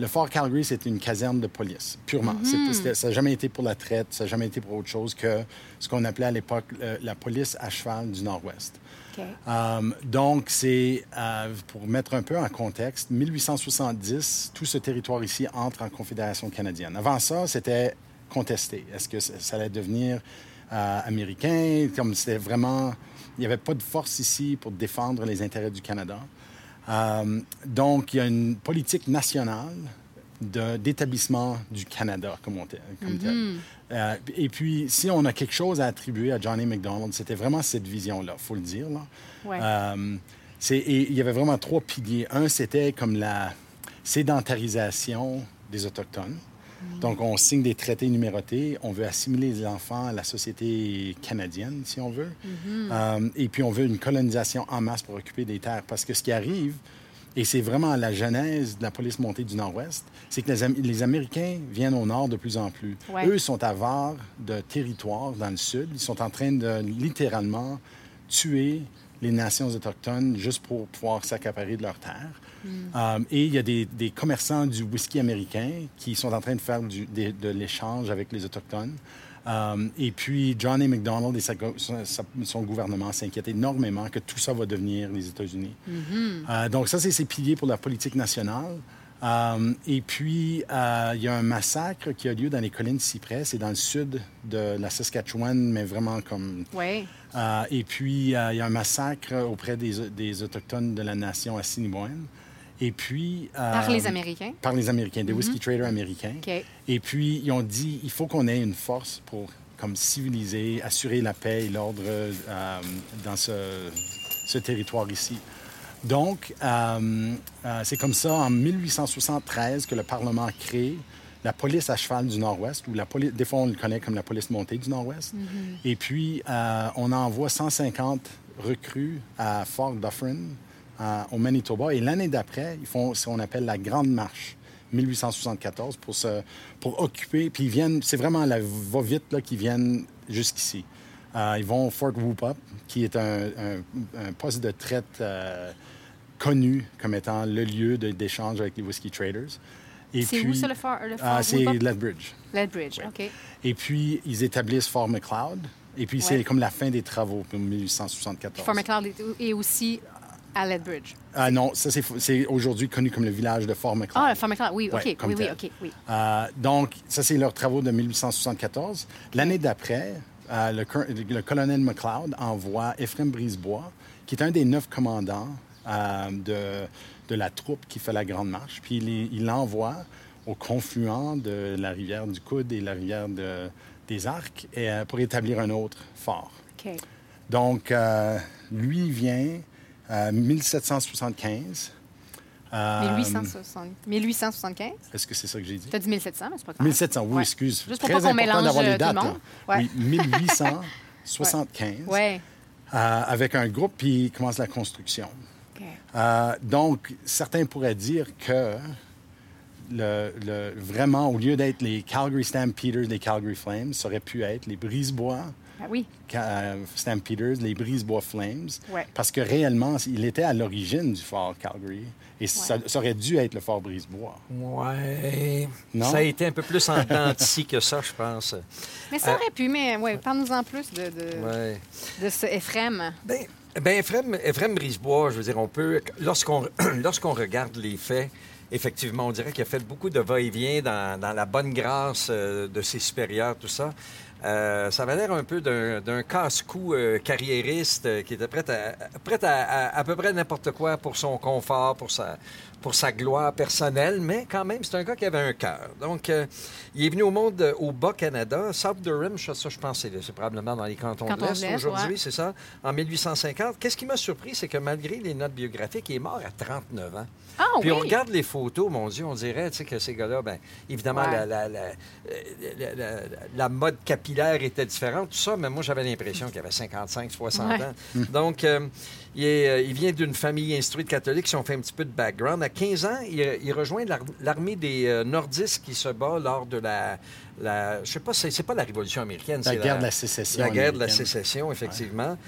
le fort Calgary, c'est une caserne de police, purement. C'est- c'était- ça n'a jamais été pour la traite, ça n'a jamais été pour autre chose que ce qu'on appelait à l'époque euh, la police à cheval du Nord-Ouest. Euh, donc, c'est, euh, pour mettre un peu en contexte, 1870, tout ce territoire ici entre en Confédération canadienne. Avant ça, c'était contesté. Est-ce que ça, ça allait devenir américain? Comme c'était vraiment... Il n'y avait pas de force ici pour défendre les intérêts du Canada. Euh, donc, il y a une politique nationale d'établissement du Canada comme, on comme tel. Euh, et puis, si on a quelque chose à attribuer à Johnny McDonald, c'était vraiment cette vision-là, faut le dire. Là. Ouais. Euh, et il y avait vraiment trois piliers. Un, c'était comme la sédentarisation des Autochtones. Donc, on signe des traités numérotés. On veut assimiler les enfants à la société canadienne, si on veut. Euh, et puis, on veut une colonisation en masse pour occuper des terres. Parce que ce qui arrive, et c'est vraiment la genèse de la police montée du Nord-Ouest, c'est que les, Am- les Américains viennent au Nord de plus en plus. Ouais. Eux sont avares de territoire dans le Sud. Ils sont en train de littéralement tuer les nations autochtones juste pour pouvoir s'accaparer de leurs terres. Euh, et il y a des, des commerçants du whisky américain qui sont en train de faire du- de l'échange avec les Autochtones. Euh, et puis, John A. McDonald et sa son, sa- son gouvernement s'inquiètent énormément que tout ça va devenir les États-Unis. Euh, donc, ça, c'est ses piliers pour la politique nationale. Euh, et puis, euh, il y a un massacre qui a lieu dans les collines Cyprès. C'est dans le sud de la Saskatchewan, mais vraiment comme... Oui. Euh, et puis, il y a un massacre auprès des, des Autochtones de la nation assiniboine. Et puis... euh, Par les Américains. Par les Américains, des whisky traders américains. OK. Et puis, ils ont dit, il faut qu'on ait une force pour comme civiliser, assurer la paix et l'ordre euh, dans ce, ce territoire ici. Donc, euh, c'est comme ça, en 1873, que le Parlement a créé la police à cheval du Nord-Ouest, ou la police, des fois on le connaît comme la police montée du Nord-Ouest. Et puis, on envoie 150 recrues à Fort Dufferin, euh, au Manitoba. Et l'année d'après, ils font ce qu'on appelle la Grande Marche, 1874, pour, se, pour occuper. Puis ils viennent, c'est vraiment la va-vite là, qui viennent jusqu'ici. Euh, ils vont au Fort Whoop-Up, qui est un, un- un poste de traite euh, connu comme étant le lieu d'échange avec les whisky traders. C'est où ça, le fort, le fort Ah, c'est? Lethbridge. Lethbridge, OK. Et puis, ils établissent Fort McLeod. Et puis, c'est Ouais. comme la fin des travaux, en 1874. Fort McLeod est aussi à Lethbridge. Ah non, ça, c'est, aujourd'hui connu comme le village de Fort McLeod. Ah, Fort McLeod, oui, OK. Ouais, oui, oui. OK, oui. Euh, donc, ça, c'est leurs travaux de 1874. L'année d'après, euh, le, colonel McLeod envoie Ephraim Brisebois, qui est un des neuf commandants euh, de, de la troupe qui fait la Grande Marche. Puis il l'envoie au confluent de la rivière du Coude et la rivière de- des Arcs et, euh, pour établir un autre fort. OK. Donc, lui vient euh, 1775. Euh, 1860 1875? Est-ce que c'est ça que j'ai dit? Tu as dit 1700, mais c'est pas grave. 1700, oui, Ouais. excuse. Juste pour Très pas qu'on mélange d'avoir les euh, tout le dates. monde. Ouais. Oui, 1875. Ouais. euh, avec un groupe, puis il commence la construction. Euh, donc, certains pourraient dire que le, le- vraiment, au lieu d'être les Calgary Stampeders, les Calgary Flames, ça aurait pu être les Brisebois Ben oui. Euh, Stampeders, les Brisebois Flames. Ouais. Parce que réellement, il était à l'origine du fort Calgary. Et ça, ça aurait dû être le fort Brisebois. Ouais. Non? Ça a été un peu plus en dents de scie que ça, je pense. Mais ça aurait pu, mais ouais, parle-nous-en plus de, de, Ouais. de ce Ephraim. Ben, ben Ephraim, Ephraim Brisebois, je veux dire, on peut, lorsqu'on lorsqu'on regarde les faits, effectivement, on dirait qu'il a fait beaucoup de va-et-vient dans, dans la bonne grâce euh, de ses supérieurs, tout ça. Euh, ça avait l'air un peu d'un casse-cou euh, carriériste euh, qui était prêt à, prêt à, à, à peu près n'importe quoi pour son confort, pour sa, pour sa gloire personnelle, mais quand même, c'est un gars qui avait un cœur. Donc, il est venu au monde au Bas-Canada. South Durham, ça, je pense, c'est probablement dans les cantons Cantons de l'Est l'Est, aujourd'hui, ouais. c'est ça, en 1850. Qu'est-ce qui m'a surpris, c'est que malgré les notes biographiques, il est mort à 39 ans. Ah Puis oui! on regarde les photos, mon Dieu, on dirait tu sais, que ces gars-là, ben, évidemment, Ouais. la, la- la- la- la- la mode capillaire était différente, tout ça, mais moi, j'avais l'impression qu'il avait 55, 60 Ouais. ans. Donc, euh, il, est, euh, il vient d'une famille instruite catholique, si on fait un petit peu de background. À 15 ans, il, il rejoint l'ar- l'armée des euh, nordistes qui se bat lors de la... la je sais pas, c'est c'est pas la Révolution américaine, La c'est guerre de la sécession La guerre de la sécession, effectivement.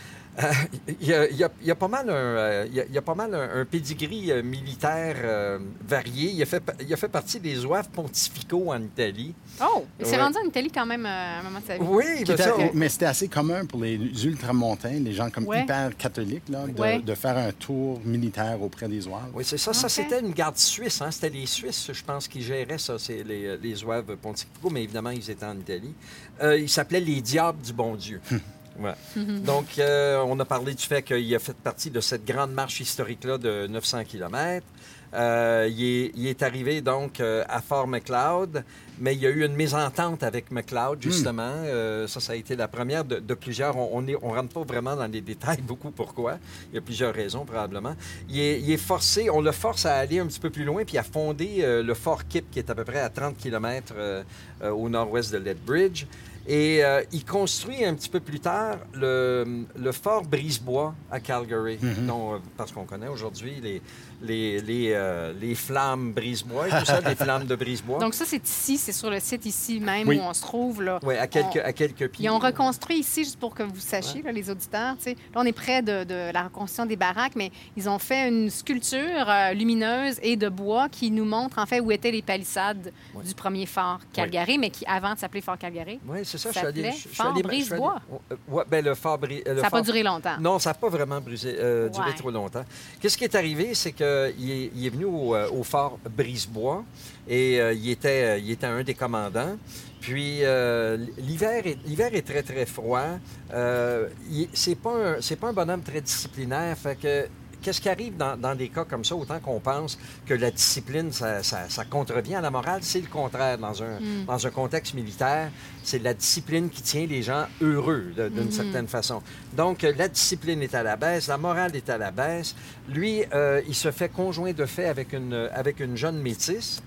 Il, y a, il y a- il y a pas mal un, euh, il y a- il y a pas mal un, un pedigree euh, militaire euh, varié. Il a, fait, il a fait partie des zouaves pontificaux en Italie. Oh! Il s'est Ouais. rendu en Italie quand même euh, à un moment de sa vie. Oui, ben ça, mais c'était assez commun pour les ultramontains, les gens comme Ouais. hyper catholiques, là, de, Ouais. de faire un tour militaire auprès des Zouaves. Oui, c'est ça. Ça, c'était une garde suisse. Hein? C'était les Suisses, je pense, qui géraient ça, c'est les, les zouaves pontificaux, mais évidemment, ils étaient en Italie. Euh, ils s'appelaient les Diables du Bon Dieu. Ouais. Donc, euh, on a parlé du fait qu'il a fait partie de cette grande marche historique-là de 900 km. Euh, il, est, il est arrivé donc euh, à Fort McLeod, mais il y a eu une mésentente avec McLeod, justement. Euh, ça, ça a été la première de, de plusieurs. On ne on rentre pas vraiment dans les détails beaucoup pourquoi. Il y a plusieurs raisons, probablement. Il est, il est forcé, on le force à aller un petit peu plus loin, puis à fonder euh, le Fort Kip, qui est à peu près à 30 km au nord-ouest de Lethbridge. Et euh, il construit un petit peu plus tard le, le fort Brisebois à Calgary, dont, euh, parce qu'on connaît aujourd'hui les, les, les, euh, les flammes Brisebois, tout ça, les flammes de Brisebois. Donc ça, c'est ici, c'est sur le site ici même Oui. où on se trouve. Là. oui, à quelques, On- à quelques pieds. Ils ont reconstruit ici, juste pour que vous sachiez, là, les auditeurs. Là, on est près de, de la reconstruction des baraques, mais ils ont fait une sculpture euh, lumineuse et de bois qui nous montre en fait où étaient les palissades du premier fort Calgary, mais qui avant de s'appeler Fort Calgary. Oui, c'est ça. Ça je suis allé- je Fort Brise-Bois. Ouais, ben, le Fort Bri- euh, le Ça n'a pas duré longtemps. Non, ça n'a pas vraiment brisé, euh, duré Ouais. trop longtemps. Qu'est-ce qui est arrivé, c'est il est venu au, euh, fort Brisebois et euh, il, était, euh, il était un des commandants. Puis euh, l'hiver est, l'hiver est très, très froid. Euh, c'est pas, un- c'est pas un bonhomme très disciplinaire. Fait que Qu'est-ce qui arrive dans, dans des cas comme ça, autant qu'on pense que la discipline, ça, ça- ça contrevient à la morale, c'est le contraire. Dans un, dans un contexte militaire, c'est la discipline qui tient les gens heureux d'une certaine façon. Donc, euh, la discipline est à la baisse, la morale est à la baisse. Lui, euh, il se fait conjoint de fait avec une, avec une jeune métisse.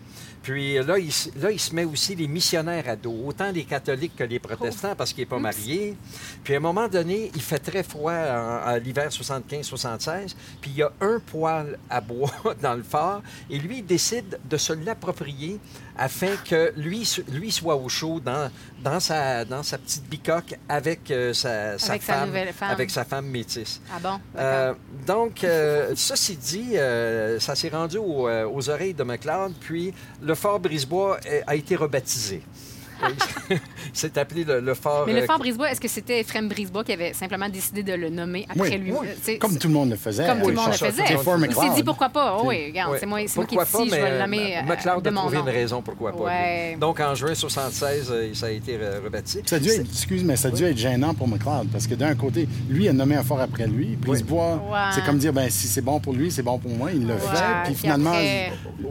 Puis là il, s- là, il se met aussi les missionnaires à dos, autant les catholiques que les protestants, parce qu'il n'est pas marié. Puis à un moment donné, il fait très froid à l'hiver 75-76, puis il y a un poêle à bois dans le phare, et lui, il décide de se l'approprier afin que lui, lui soit au chaud dans, dans, sa, dans sa petite bicoque avec, euh, sa, sa Avec sa femme, nouvelle femme. avec sa femme métisse. Ah bon? Euh, donc, euh, ceci dit, euh, ça s'est rendu au, aux oreilles de McLeod, puis le fort Brisebois a été rebaptisé. C'est appelé le, le fort. Mais le euh, Fort Brisebois, est-ce que c'était Ephraim Brisebois qui avait simplement décidé de le nommer après Oui, lui? oui. Euh, Comme tout le monde le faisait. Comme tout Oui, le monde le faisait. Il s'est dit pourquoi pas. Oh, oui, regarde, c'est moi, qui ici, pas, je vais mais, le nommer euh, euh, McLeod de a trouvé une raison pourquoi pas. lui. Donc, en juin 76, euh, ça a été euh, rebaptisé. Ça a dû être, excuse, mais ça a dû être gênant pour McLeod parce que d'un côté, lui a nommé un fort après lui, Brisebois, c'est comme dire ben si c'est bon pour lui, c'est bon pour moi, il le fait, puis finalement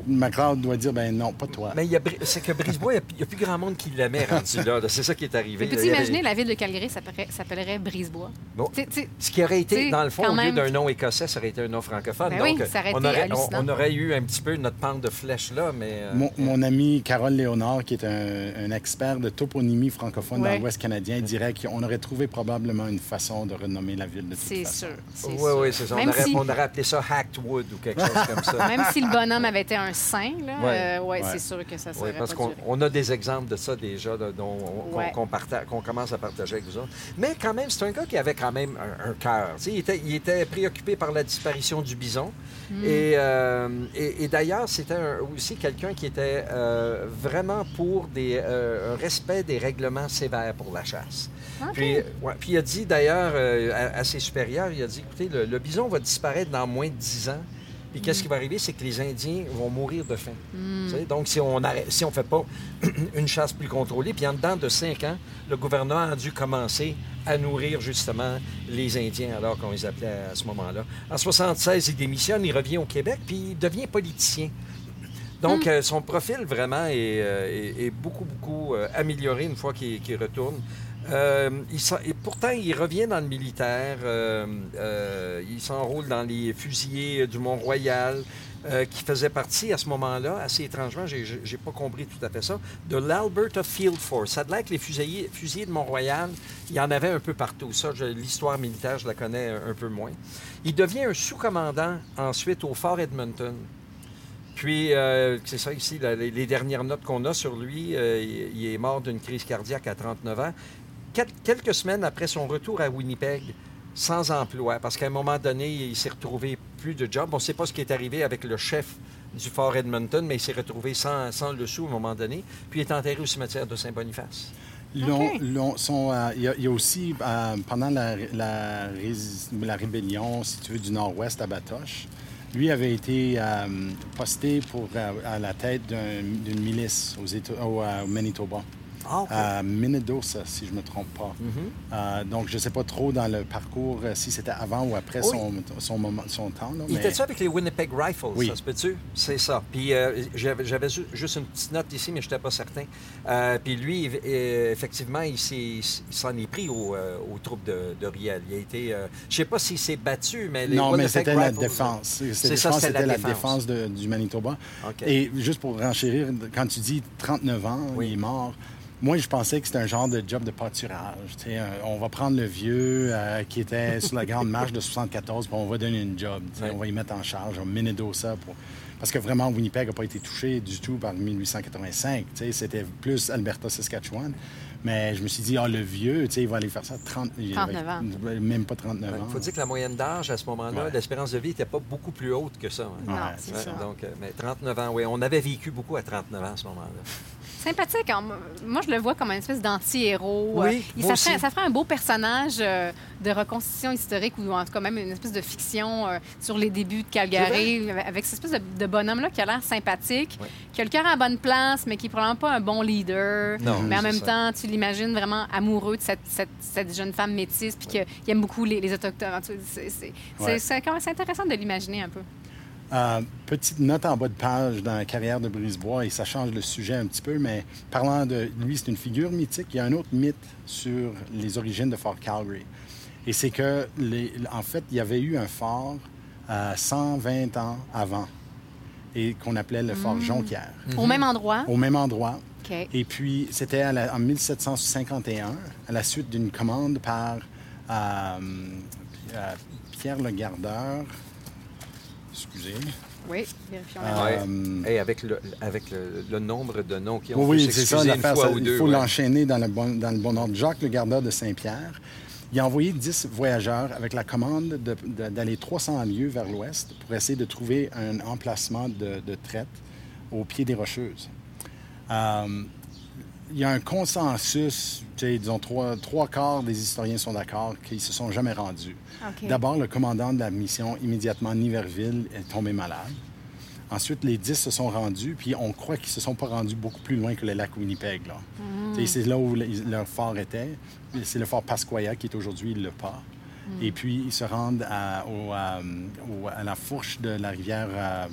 McLeod doit dire ben non, pas toi. Mais c'est que Brisebois, il n'y a, plus grand monde qui rendu là. là. C'est ça qui est arrivé. Mais peux-tu imaginer la ville de Calgary s'appellerait s'appellerait Brisebois? Bon. Ce qui aurait été, dans le fond, au lieu même- d'un nom écossais, ça aurait été un nom francophone. Ben Donc, oui, ça aurait on, été aurait, on, hallucinant. on aurait eu un petit peu notre pente de flèche là, mais. euh, Mon, mon ami Carole Léonard, qui est un, un expert de toponymie francophone dans l'Ouest canadien, dirait qu'on aurait trouvé probablement une façon de renommer la ville de toute c'est façon. sûr. Oui, sûr. oui, c'est ça. On Même aurait, si- on aurait appelé ça Hacked-Wood ou quelque chose comme ça. Même si le bonhomme avait été un saint, là, Ouais. euh, ouais, Ouais. c'est sûr que ça Oui, serait parce qu'on on a des exemples de ça déjà, dont on- qu'on Ouais. commence à partager avec vous autres. Mais quand même, c'est un gars qui avait quand même un, un cœur. Il était, il était préoccupé par la disparition du bison. Hmm. Et, euh, et- et d'ailleurs, c'était aussi quelqu'un qui était euh, vraiment pour des, euh, un respect des règlements sévères pour la chasse. Puis, ouais, puis il a dit d'ailleurs à, à ses supérieurs, il a dit, écoutez, le, le bison va disparaître dans moins de 10 ans. Puis qu'est-ce qui va arriver, c'est que les Indiens vont mourir de faim. Sais, Donc, si on si on fait pas une chasse plus contrôlée, puis en dedans de 5 ans, le gouvernement a dû commencer à nourrir justement les Indiens, alors qu'on les appelait à ce moment-là. En 76, il démissionne, il revient au Québec, puis il devient politicien. Donc, euh, son profil vraiment est, euh, est- est beaucoup, beaucoup euh, amélioré une fois qu'il qu'il retourne. Euh, et pourtant, il revient dans le militaire. euh, euh, il s'enrôle dans les fusiliers du Mont-Royal, qui faisait partie à ce moment-là, assez étrangement, j'ai pas compris tout à fait ça, de l'Alberta Field Force. Ça a l'air que les fusiliers, fusiliers de Mont-Royal, il y en avait un peu partout. Ça, l'histoire militaire, je la connais un, peu moins. Il devient un sous-commandant ensuite au Fort Edmonton. Puis, c'est ça ici, les, dernières notes qu'on a sur lui, il est mort d'une crise cardiaque à 39 ans. Quel- quelques semaines après son retour à Winnipeg, sans emploi, parce qu'à un moment donné, il s'est retrouvé plus de job. On ne sait pas ce qui est arrivé avec le chef du Fort Edmonton, mais il s'est retrouvé sans, sans le sou à un moment donné. Puis il est enterré au cimetière de Saint-Boniface. Euh, il, y a, il y a aussi, euh, pendant la, la, rés- la rébellion, si tu veux, du Nord-Ouest à Batoche, lui avait été euh, posté pour, euh, à la tête d'un- d'une milice aux Éta- au, au Manitoba. Ah. À Minnedosa, si je ne me trompe pas. Euh, donc, je ne sais pas trop dans le parcours euh, si c'était avant ou après Oui. son, son, moment, son temps. là, Il était ça avec les Winnipeg Rifles, Oui. ça se peut-tu? C'est ça. Puis euh, j'avais j'avais ju- juste une petite note ici, mais je n'étais pas certain. Euh, puis lui, eff- euh, effectivement, il s'en est pris au, euh, aux troupes de, de Riel. Il a été... euh, je ne sais pas s'il s'est battu, mais les Non, mais c'était la défense. C'est C'était ça, c'était c'était la la défense. de- du Manitoba. Et juste pour renchérir, quand tu dis 39 ans, Oui. il est mort. Moi, je pensais que c'était un genre de job de pâturage. On va prendre le vieux euh, qui était sur la grande marche de 74, puis on va donner une job. On va y mettre en charge, on Minnedosa. Pour... Parce que vraiment, Winnipeg n'a pas été touché du tout par 1885. Tu sais, C'était plus Alberta-Saskatchewan. Mais je me suis dit, ah, le vieux, tu sais, il va aller faire ça à 30, il va- 39 ans. Même pas 39 Il ans. faut dire que la moyenne d'âge à ce moment-là, Ouais. l'espérance de vie n'était pas beaucoup plus haute que ça. hein. Non, Ouais, c'est ça. donc, euh, mais 39 ans, oui. On avait vécu beaucoup à 39 ans à ce moment-là. Sympathique. hein. Moi, je le vois comme une espèce d'anti-héros. Oui, Euh, il- moi ça, ferait, aussi. ça ferait un beau personnage euh, de reconstitution historique ou en tout cas même une espèce de fiction euh, sur les débuts de Calgary avec cette espèce de, de bonhomme-là qui a l'air sympathique, Oui. qui a le cœur à la bonne place, mais qui est probablement pas un bon leader. Non, mais en même ça. temps, tu l'imagines vraiment amoureux de cette, cette- cette jeune femme métisse puis qu'il aime beaucoup les, les autochtones. Quand même- c'est intéressant de l'imaginer un peu. Euh, petite note en bas de page dans la carrière de Brisebois, et ça change le sujet un petit peu, mais parlant de lui, c'est une figure mythique. Il y a un autre mythe sur les origines de Fort Calgary. Et c'est que, les- en fait, il y avait eu un fort euh, 120 ans avant, et qu'on appelait le fort Jonquière, Au même endroit? au même endroit. Et puis, c'était en 1751, à la suite d'une commande par euh, euh, Pierre le Gardeur. Excusez. Oui, vérifions la Euh, Et avec, le, avec le, le nombre de noms qui ont Oui, c'est ça s'excuser une l'affaire. fois ça, ou Il faut ouais. l'enchaîner dans le, bon, dans le bon ordre. Jacques, le gardeur de Saint-Pierre, il a envoyé 10 voyageurs avec la commande de- de- d'aller 300 lieues vers l'ouest pour essayer de trouver un emplacement de, de traite au pied des Rocheuses. Euh, il y a un consensus, disons trois, trois quarts des historiens sont d'accord qu'ils se sont jamais rendus. D'abord, le commandant de la mission, immédiatement Niverville, est tombé malade. Ensuite, les 10 se sont rendus, puis on croit qu'ils se sont pas rendus beaucoup plus loin que le lac Winnipeg. Là. Sais, C'est là où le- leur fort était. C'est le fort Pasquaya qui est aujourd'hui le pas. Et puis, ils se rendent à, au, euh, au- à la fourche de la rivière... euh,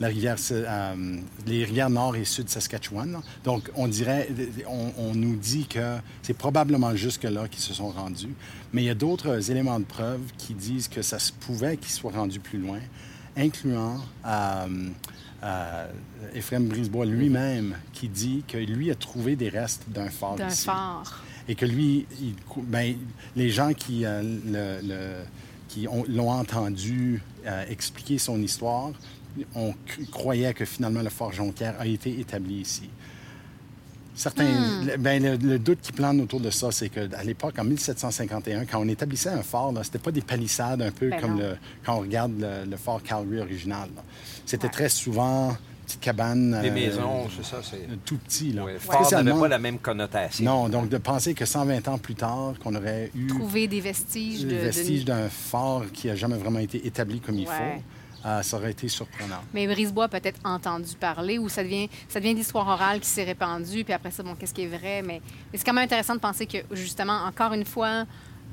la rivière, euh, les rivières nord et sud Saskatchewan. là. Donc, on dirait, on, on nous dit que c'est probablement jusque-là qu'ils se sont rendus. Mais il y a d'autres éléments de preuve qui disent que ça se pouvait qu'ils soient rendus plus loin, incluant euh, euh, Ephraim Brisebois lui-même, qui dit que lui a trouvé des restes d'un fort d'un phare. Et que lui, il- ben, les gens qui, euh, le- le- qui ont- l'ont entendu euh, expliquer son histoire, on croyait que finalement le fort Jonquière a été établi ici. Certains, le- ben, le, le doute qui plane autour de ça, c'est qu'à l'époque, en 1751, quand on établissait un fort, ce n'était pas des palissades un peu Ben comme le, quand on regarde le, le fort Calgary original. C'était Ouais. très souvent petite cabane. Des euh, maisons, c'est ça. C'est... tout petit. Là. Fort n'avait pas la même connotation. non, donc de penser que 120 ans plus tard, qu'on aurait eu Trouver des vestiges de- d'un fort qui n'a jamais vraiment été établi comme il faut, euh, ça aurait été surprenant. Mais Brisebois a peut-être entendu parler ou ça devient, ça devient l'histoire orale qui s'est répandue, puis après ça, bon, qu'est-ce qui est vrai? Mais, mais c'est quand même intéressant de penser que, justement, encore une fois,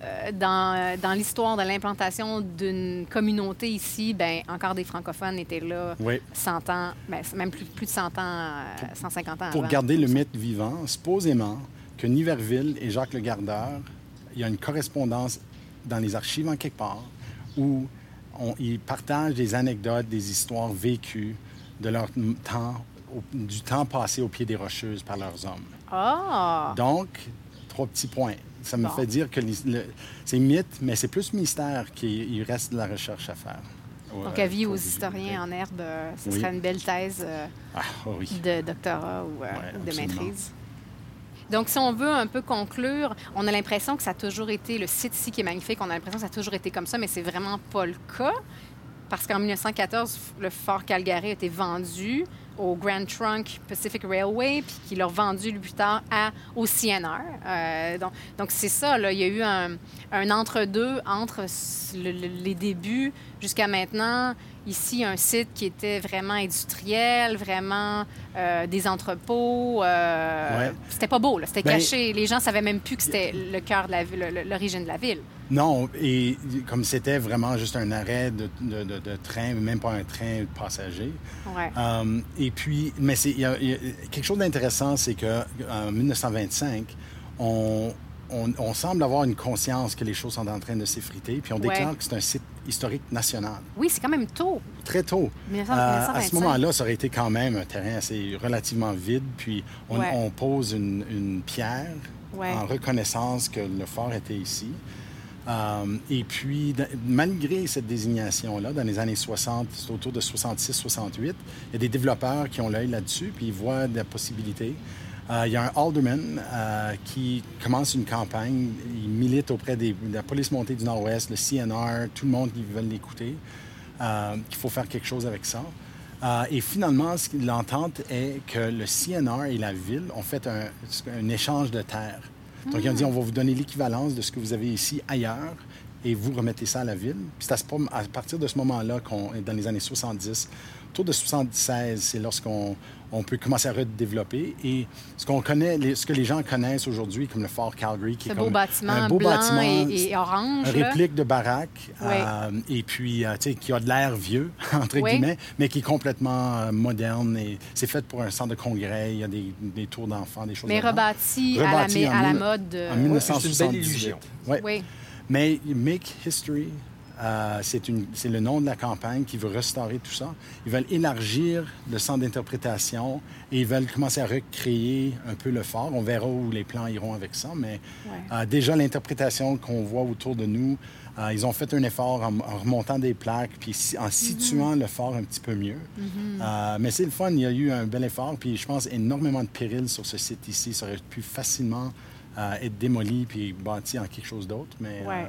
euh, dans, dans l'histoire de l'implantation d'une communauté ici, ben encore des francophones étaient là Oui. 100 ans, ben, même plus, plus de 100 ans, euh, 150 ans Pour avant. garder le mythe vivant, supposément que Niverville et Jacques le Gardeur, il y a une correspondance dans les archives en quelque part où on- ils partagent des anecdotes, des histoires vécues de leur temps, au- du temps passé au pied des Rocheuses par leurs hommes. Ah! Donc, trois petits points. Ça me Bon. fait dire que c'est mythe, mais c'est plus mystère qu'il il reste de la recherche à faire. Donc, Euh, avis aux historiens en herbe, euh, ce Oui. serait une belle thèse euh, Ah, oui. de doctorat ou, euh, Ouais, de absolument. maîtrise. Donc, si on veut un peu conclure, on a l'impression que ça a toujours été, le site ici qui est magnifique, on a l'impression que ça a toujours été comme ça, mais c'est vraiment pas le cas. Parce qu'en 1914, le fort Calgary a été vendu au Grand Trunk Pacific Railway, puis qu'il l'a vendu plus tard à, au CNR. Euh, donc, c'est ça, là. il y a eu un, entre-deux entre le- les débuts jusqu'à maintenant. Ici, un site qui était vraiment industriel, vraiment euh, des entrepôts. euh, Ouais. C'était pas beau, c'était Ben- caché. Les gens savaient même plus que c'était le cœur de la ville, le- l'origine de la ville. Non, et comme c'était vraiment juste un arrêt de, de- de- de train, même pas un train de passagers. Ouais. Euh, et puis, mais c'est, quelque chose d'intéressant, c'est qu'en 1925, on, on- on semble avoir une conscience que les choses sont en train de s'effriter, puis on Ouais. déclare que c'est un site historique national. Oui, c'est quand même tôt. Très tôt. 1900 Euh, à 1925. ce moment-là, ça aurait été quand même un terrain assez relativement vide, puis on, Ouais. on pose une, une pierre Ouais. en reconnaissance que le fort était ici. Euh, et puis, malgré cette désignation-là, dans les années 60, c'est autour de 66-68, il y a des développeurs qui ont l'œil là-dessus, puis ils voient de la possibilité. Euh, il y a un alderman euh, qui commence une campagne. Il milite auprès des- de la police montée du Nord-Ouest, le CNR, tout le monde qui veut l'écouter, euh, qu'il faut faire quelque chose avec ça. Euh, et finalement, l'entente est que le CNR et la ville ont fait un, un échange de terres. Donc, ils ont dit, on va vous donner l'équivalence de ce que vous avez ici ailleurs et vous remettez ça à la ville. Puis c'est à partir de ce moment-là, qu'on, dans les années 70, autour de 76, c'est lorsqu'on on peut commencer à redévelopper. Et ce qu'on connaît, les- ce que les gens connaissent aujourd'hui comme le Fort Calgary, qui Ce est beau comme bâtiment un beau blanc bâtiment, et, et orange. un là. réplique de baraque, Oui. euh, et puis, euh, tu sais, qui a de l'air vieux, entre Oui. guillemets, mais qui est complètement euh, moderne. Et c'est fait pour un centre de congrès. Il y a des, des tours d'enfants, des choses Mais là-dedans. rebâti, à la, Rebâti en à la mode. de- En c'est une 1978. belle illusion. Ouais. Oui. Mais Make History, euh, c'est le nom de la campagne qui veut restaurer tout ça. Ils veulent élargir le centre d'interprétation et ils veulent commencer à recréer un peu le fort. On verra où les plans iront avec ça, mais Ouais. euh, déjà l'interprétation qu'on voit autour de nous, euh, ils ont fait un effort en, en remontant des plaques puis en situant le fort un petit peu mieux. Euh, mais c'est le fun, il y a eu un bel effort, puis je pense énormément de périls sur ce site ici. Ça aurait pu facilement être démoli puis bâti en quelque chose d'autre, mais Ouais.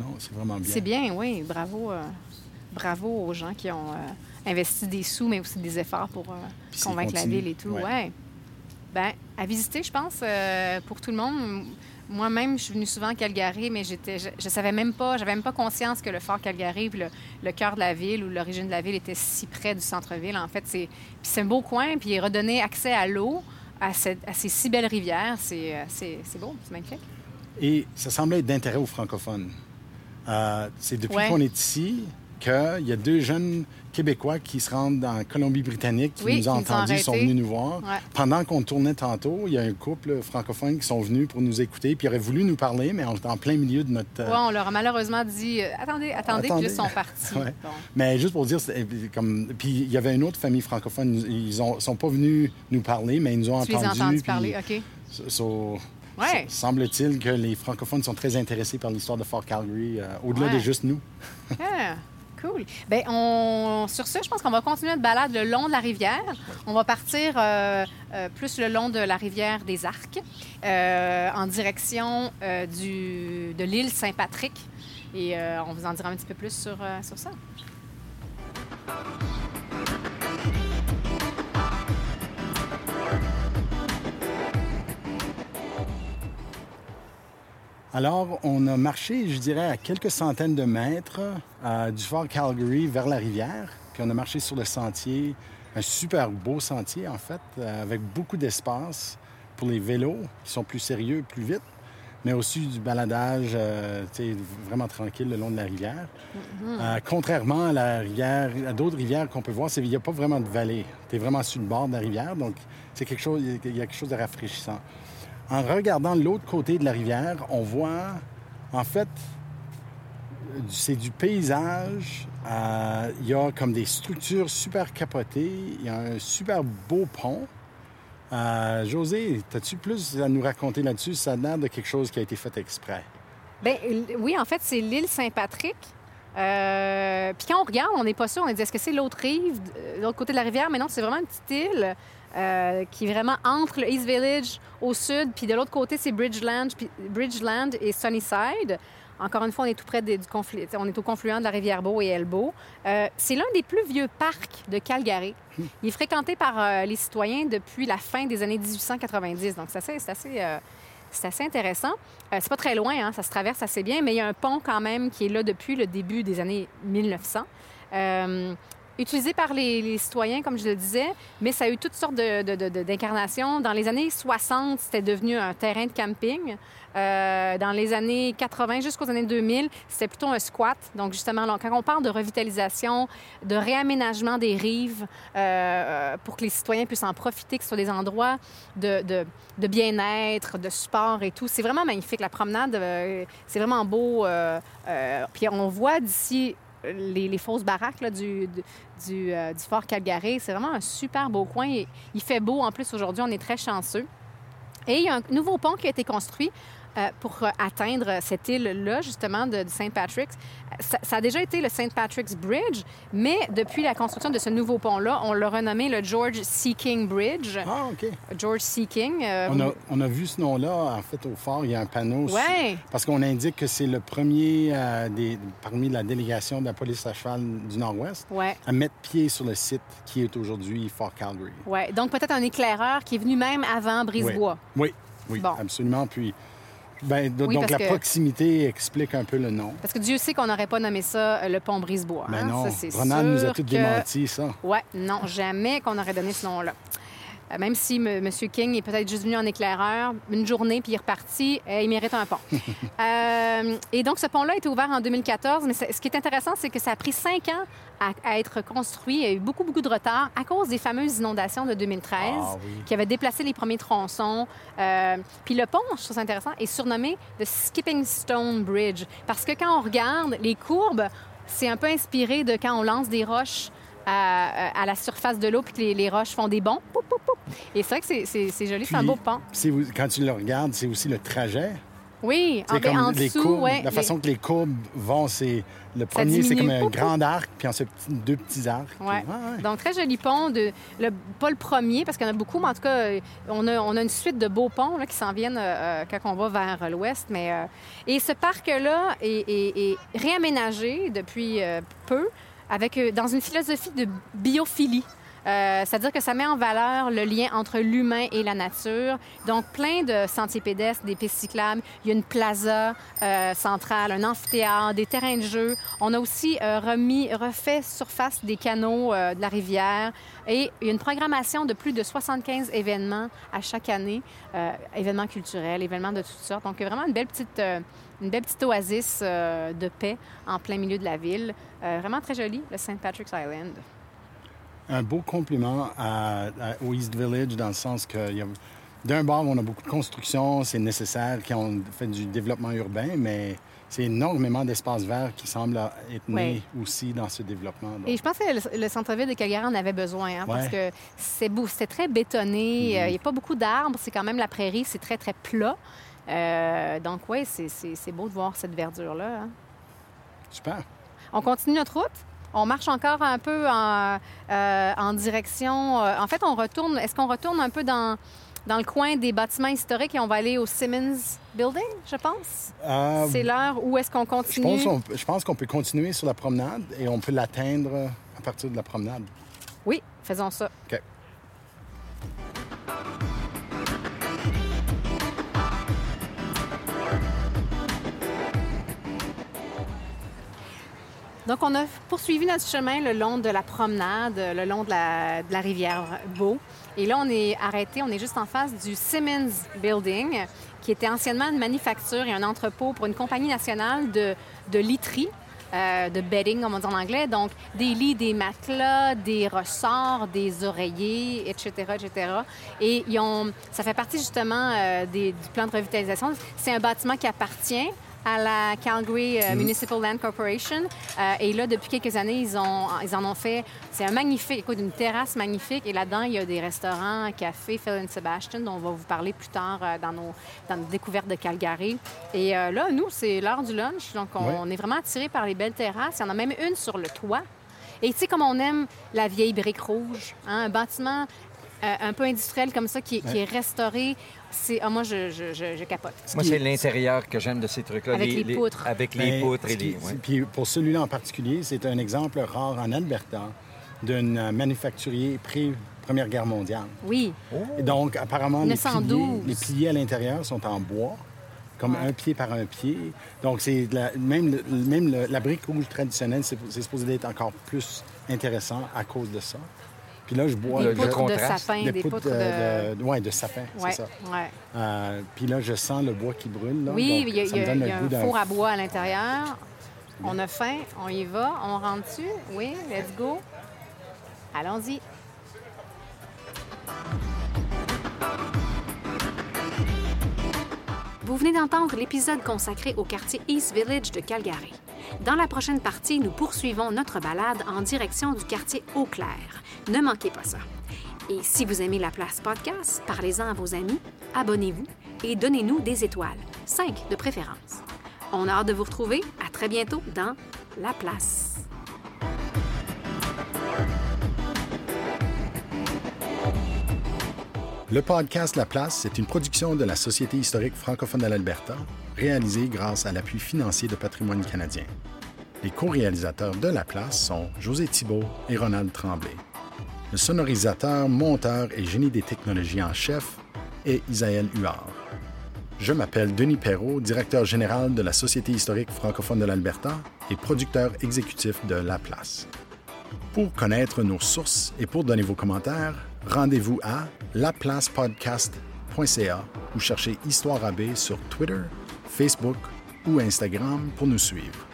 Non, c'est vraiment bien. C'est bien, oui. Bravo, euh, bravo aux gens qui ont euh, investi des sous, mais aussi des efforts pour euh, convaincre la ville et tout. Ouais. Ouais. Ben, à visiter, je pense, pour tout le monde. Moi-même, je suis venue souvent à Calgary, mais j'étais, je, je savais même pas, j'avais même pas conscience que le fort Calgary, puis le, le cœur de la ville ou l'origine de la ville était si près du centre-ville. En fait, c'est, c'est un beau coin, puis redonner accès à l'eau, à, cette- à ces si belles rivières, c'est, c'est, c'est beau, c'est magnifique. Et ça semblait être d'intérêt aux francophones. Euh, c'est depuis Ouais. qu'on est ici qu'il y a deux jeunes Québécois qui se rendent en Colombie-Britannique, qui Oui, nous ont entendus, sont venus nous voir. Ouais. Pendant qu'on tournait tantôt, il y a un couple francophone qui sont venus pour nous écouter, puis ils auraient voulu nous parler, mais on était en plein milieu de notre... euh, Ouais, on leur a malheureusement dit euh, attendez, attendez, puis là, ils sont partis. Ouais. Bon. Mais juste pour dire, c'est- comme, puis il y avait une autre famille francophone, ils ne sont pas venus nous parler, mais ils nous ont Tu les as entendus. entendus puis- parler, OK. So- Ouais. semble-t-il que les francophones sont très intéressés par l'histoire de Fort Calgary, euh, au-delà Ouais. de juste nous. Ah, cool. Bien, on... sur ce, je pense qu'on va continuer notre balade le long de la rivière. On va partir euh, euh, plus le long de la rivière des Arcs, en direction du... de l'île Saint-Patrick. Et on vous en dira un petit peu plus sur, sur ça. Alors, on a marché, je dirais, à quelques centaines de mètres euh, du fort Calgary vers la rivière. Puis on a marché sur le sentier, un super beau sentier, en fait, euh, avec beaucoup d'espace pour les vélos qui sont plus sérieux, plus vite, mais aussi du baladage euh, vraiment tranquille le long de la rivière. Euh, contrairement à la rivière, à d'autres rivières qu'on peut voir, il n'y a pas vraiment de vallée. Tu es vraiment sur le bord de la rivière, donc c'est quelque chose, il y a quelque chose de rafraîchissant. En regardant l'autre côté de la rivière, on voit, en fait, c'est du paysage. Euh, Il y a comme des structures super capotées. Il y a un super beau pont. Euh, José, as-tu plus à nous raconter là-dessus? Ça a l'air de quelque chose qui a été fait exprès. Ben oui, en fait, c'est l'île Saint-Patrick. Euh, Puis quand on regarde, on n'est pas sûr. On dit est-ce que c'est l'autre rive, l'autre côté de la rivière? Mais non, c'est vraiment une petite île euh, qui vraiment entre le East Village au sud, puis de l'autre côté, c'est Bridgeland, Bridgeland et Sunnyside. Encore une fois, on est tout près du conflu- on est au confluent de la rivière Beau et Elbow. Euh, c'est l'un des plus vieux parcs de Calgary. Il est fréquenté par euh, les citoyens depuis la fin des années 1890. Donc, c'est assez, c'est assez, c'est intéressant. C'est pas très loin, hein, ça se traverse assez bien, mais il y a un pont quand même qui est là depuis le début des années 1900. Utilisé par les, citoyens, comme je le disais, mais ça a eu toutes sortes d'incarnations. Dans les années 60, c'était devenu un terrain de camping. Euh, dans les années 80 jusqu'aux années 2000, c'était plutôt un squat. Donc, justement, quand on parle de revitalisation, de réaménagement des rives euh, pour que les citoyens puissent en profiter, que ce soit des endroits de, de- bien-être, de sport et tout, c'est vraiment magnifique. La promenade, euh, c'est vraiment beau. puis on voit d'ici les, fausses baraques euh, du fort Calgary. C'est vraiment un super beau coin. Il fait beau en plus aujourd'hui. On est très chanceux. Et il y a un nouveau pont qui a été construit pour euh, atteindre cette île-là, justement, de, de St. Patrick's. Ça, ça a déjà été le St. Patrick's Bridge, mais depuis la construction de ce nouveau pont-là, on l'a renommé le George C. King Bridge. Ah, OK. George C. King. euh, On a, on a vu ce nom-là, en fait, au fort, il y a un panneau. sur- Ouais. Parce qu'on indique que c'est le premier euh, des, parmi la délégation de la police à cheval du Nord-Ouest Ouais. à mettre pied sur le site qui est aujourd'hui Fort Calgary. Ouais. Donc, peut-être un éclaireur qui est venu même avant Brisebois. Oui, oui, Bon. absolument. Puis, ben, do- Oui, donc la que- proximité explique un peu le nom. Parce que Dieu sait qu'on n'aurait pas nommé ça euh, le pont Brisebois. Mais hein. non, Ça, c'est Ronald nous a tout que- démenti, ça. Ouais, non, jamais qu'on aurait donné ce nom-là. Euh, Même si M. King est peut-être juste venu en éclaireur, une journée, puis il est reparti, euh, il mérite un pont. Euh, et donc, ce pont-là a été ouvert en 2014, mais ce qui est intéressant, c'est que ça a pris cinq ans à, à être construit. Il y a eu beaucoup, beaucoup de retard à cause des fameuses inondations de 2013 Ah oui. qui avaient déplacé les premiers tronçons. Euh, puis le pont, je trouve ça intéressant, est surnommé le Skipping Stone Bridge parce que quand on regarde les courbes, c'est un peu inspiré de quand on lance des roches à, à la surface de l'eau puis que les, les roches font des bonds. Poup, poup, poup. Et c'est vrai que c'est- joli, c'est un beau pont. c'est vous- quand tu le regardes, c'est aussi le trajet. Oui, en, comme en les dessous, courbes, ouais, la les- façon que les courbes vont, c'est le premier, c'est comme un grand arc, puis ensuite deux petits arcs. Ouais. Ah, ouais. Donc, très joli pont. De, le, pas le premier, parce qu'il y en a beaucoup, mais en tout cas, euh, on a, on a une suite de beaux ponts là, qui s'en viennent euh, euh, quand on va vers euh, l'ouest. Mais, euh, et ce parc-là est, est- est réaménagé depuis euh, peu avec, euh, dans une philosophie de biophilie. Euh, C'est-à-dire que ça met en valeur le lien entre l'humain et la nature. Donc, plein de sentiers pédestres, des pistes cyclables. Il y a une plaza euh, centrale, un amphithéâtre, des terrains de jeu. On a aussi euh, remis, refait surface des canaux de la rivière. Et il y a une programmation de plus de 75 événements à chaque année, événements culturels, événements de toutes sortes. Donc, vraiment une belle petite, une belle petite oasis de paix en plein milieu de la ville. Vraiment très joli, le St. Patrick's Island. Un beau compliment à, à- au East Village dans le sens que d'un bord, on a beaucoup de construction, c'est nécessaire quand on fait du développement urbain, mais c'est énormément d'espaces verts qui semblent être nés aussi dans ce développement. Donc, Et je pense que le, le centre-ville de Calgary en avait besoin, hein, parce que c'est beau, c'était très bétonné, euh, il n'y a pas beaucoup d'arbres, c'est quand même la prairie, c'est très, très plat. Euh, donc, oui, c'est- c'est c'est beau de voir cette verdure-là. hein. Super. On continue notre route? On marche encore un peu en, euh, en direction. euh, en fait, on retourne. Est-ce qu'on retourne un peu dans, dans le coin des bâtiments historiques et on va aller au Simmons Building, je pense? Euh, C'est l'heure où est-ce qu'on continue? je pense qu'on peut continuer sur la promenade et on peut l'atteindre à partir de la promenade. Oui, faisons ça. OK. Donc, on a poursuivi notre chemin le long de la promenade, le long de la, de la rivière Beau. Et là, on est arrêté, on est juste en face du Simmons Building, qui était anciennement une manufacture et un entrepôt pour une compagnie nationale de, de literie, euh, de bedding, comme on dit en anglais. Donc, des lits, des matelas, des ressorts, des oreillers, etc., etc. Et ils ont, ça fait partie justement euh, des- du plan de revitalisation. C'est un bâtiment qui appartient à la Calgary euh, Municipal Land Corporation. Euh, et là, depuis quelques années, ils, ont, ils en ont fait... C'est un magnifique, écoute, une terrasse magnifique. Et là-dedans, il y a des restaurants, un café, Phil and Sebastian, dont on va vous parler plus tard euh, dans, nos, dans nos découvertes de Calgary. Et là, nous, c'est l'heure du lunch. Donc, on, est vraiment attirés par les belles terrasses. Il y en a même une sur le toit. Et tu sais, comme on aime la vieille brique rouge, hein, un bâtiment euh, un peu industriel comme ça qui est restauré, c'est... ah, moi, je, je, je, je capote. Moi, c'est est- l'intérieur que j'aime de ces trucs-là. Avec les poutres. Avec les Ben, poutres et les... ouais. Puis pour celui-là en particulier, c'est un exemple rare en Alberta d'un manufacturier pré-Première Guerre mondiale. Oui. Et donc, apparemment, les 1912. piliers, les piliers à l'intérieur sont en bois, comme Ouais. un pied par un pied. Donc, c'est même, le- même le- la brique rouge traditionnelle, c'est c'est supposé être encore plus intéressant à cause de ça. Puis là, je bois Des poutres de sapin, des poutres de... de, de- ouais, de sapin, Ouais, c'est ça. ouais. Euh, puis là, je sens le bois qui brûle. Là, Oui, il y a, y y un d'un four à bois à l'intérieur. On a faim, on y va, on rentre dessus. Oui, let's go. Allons-y. Vous venez d'entendre l'épisode consacré au quartier East Village de Calgary. Dans la prochaine partie, nous poursuivons notre balade en direction du quartier Eau-Claire. Ne manquez pas ça. Et si vous aimez la place podcast, parlez-en à vos amis, abonnez-vous et donnez-nous des étoiles. 5 de préférence. On a hâte de vous retrouver. À très bientôt dans La Place. Le podcast La Place est une production de la Société historique francophone de l'Alberta, réalisée grâce à l'appui financier de Patrimoine canadien. Les co-réalisateurs de La Place sont José Thibault et Ronald Tremblay. Le sonorisateur, monteur et génie des technologies en chef est Isaël Huard. Je m'appelle Denis Perrault, directeur général de la Société historique francophone de l'Alberta et producteur exécutif de La Place. Pour connaître nos sources et pour donner vos commentaires, rendez-vous à laplacepodcast.ca ou cherchez Histoire AB sur Twitter, Facebook ou Instagram pour nous suivre.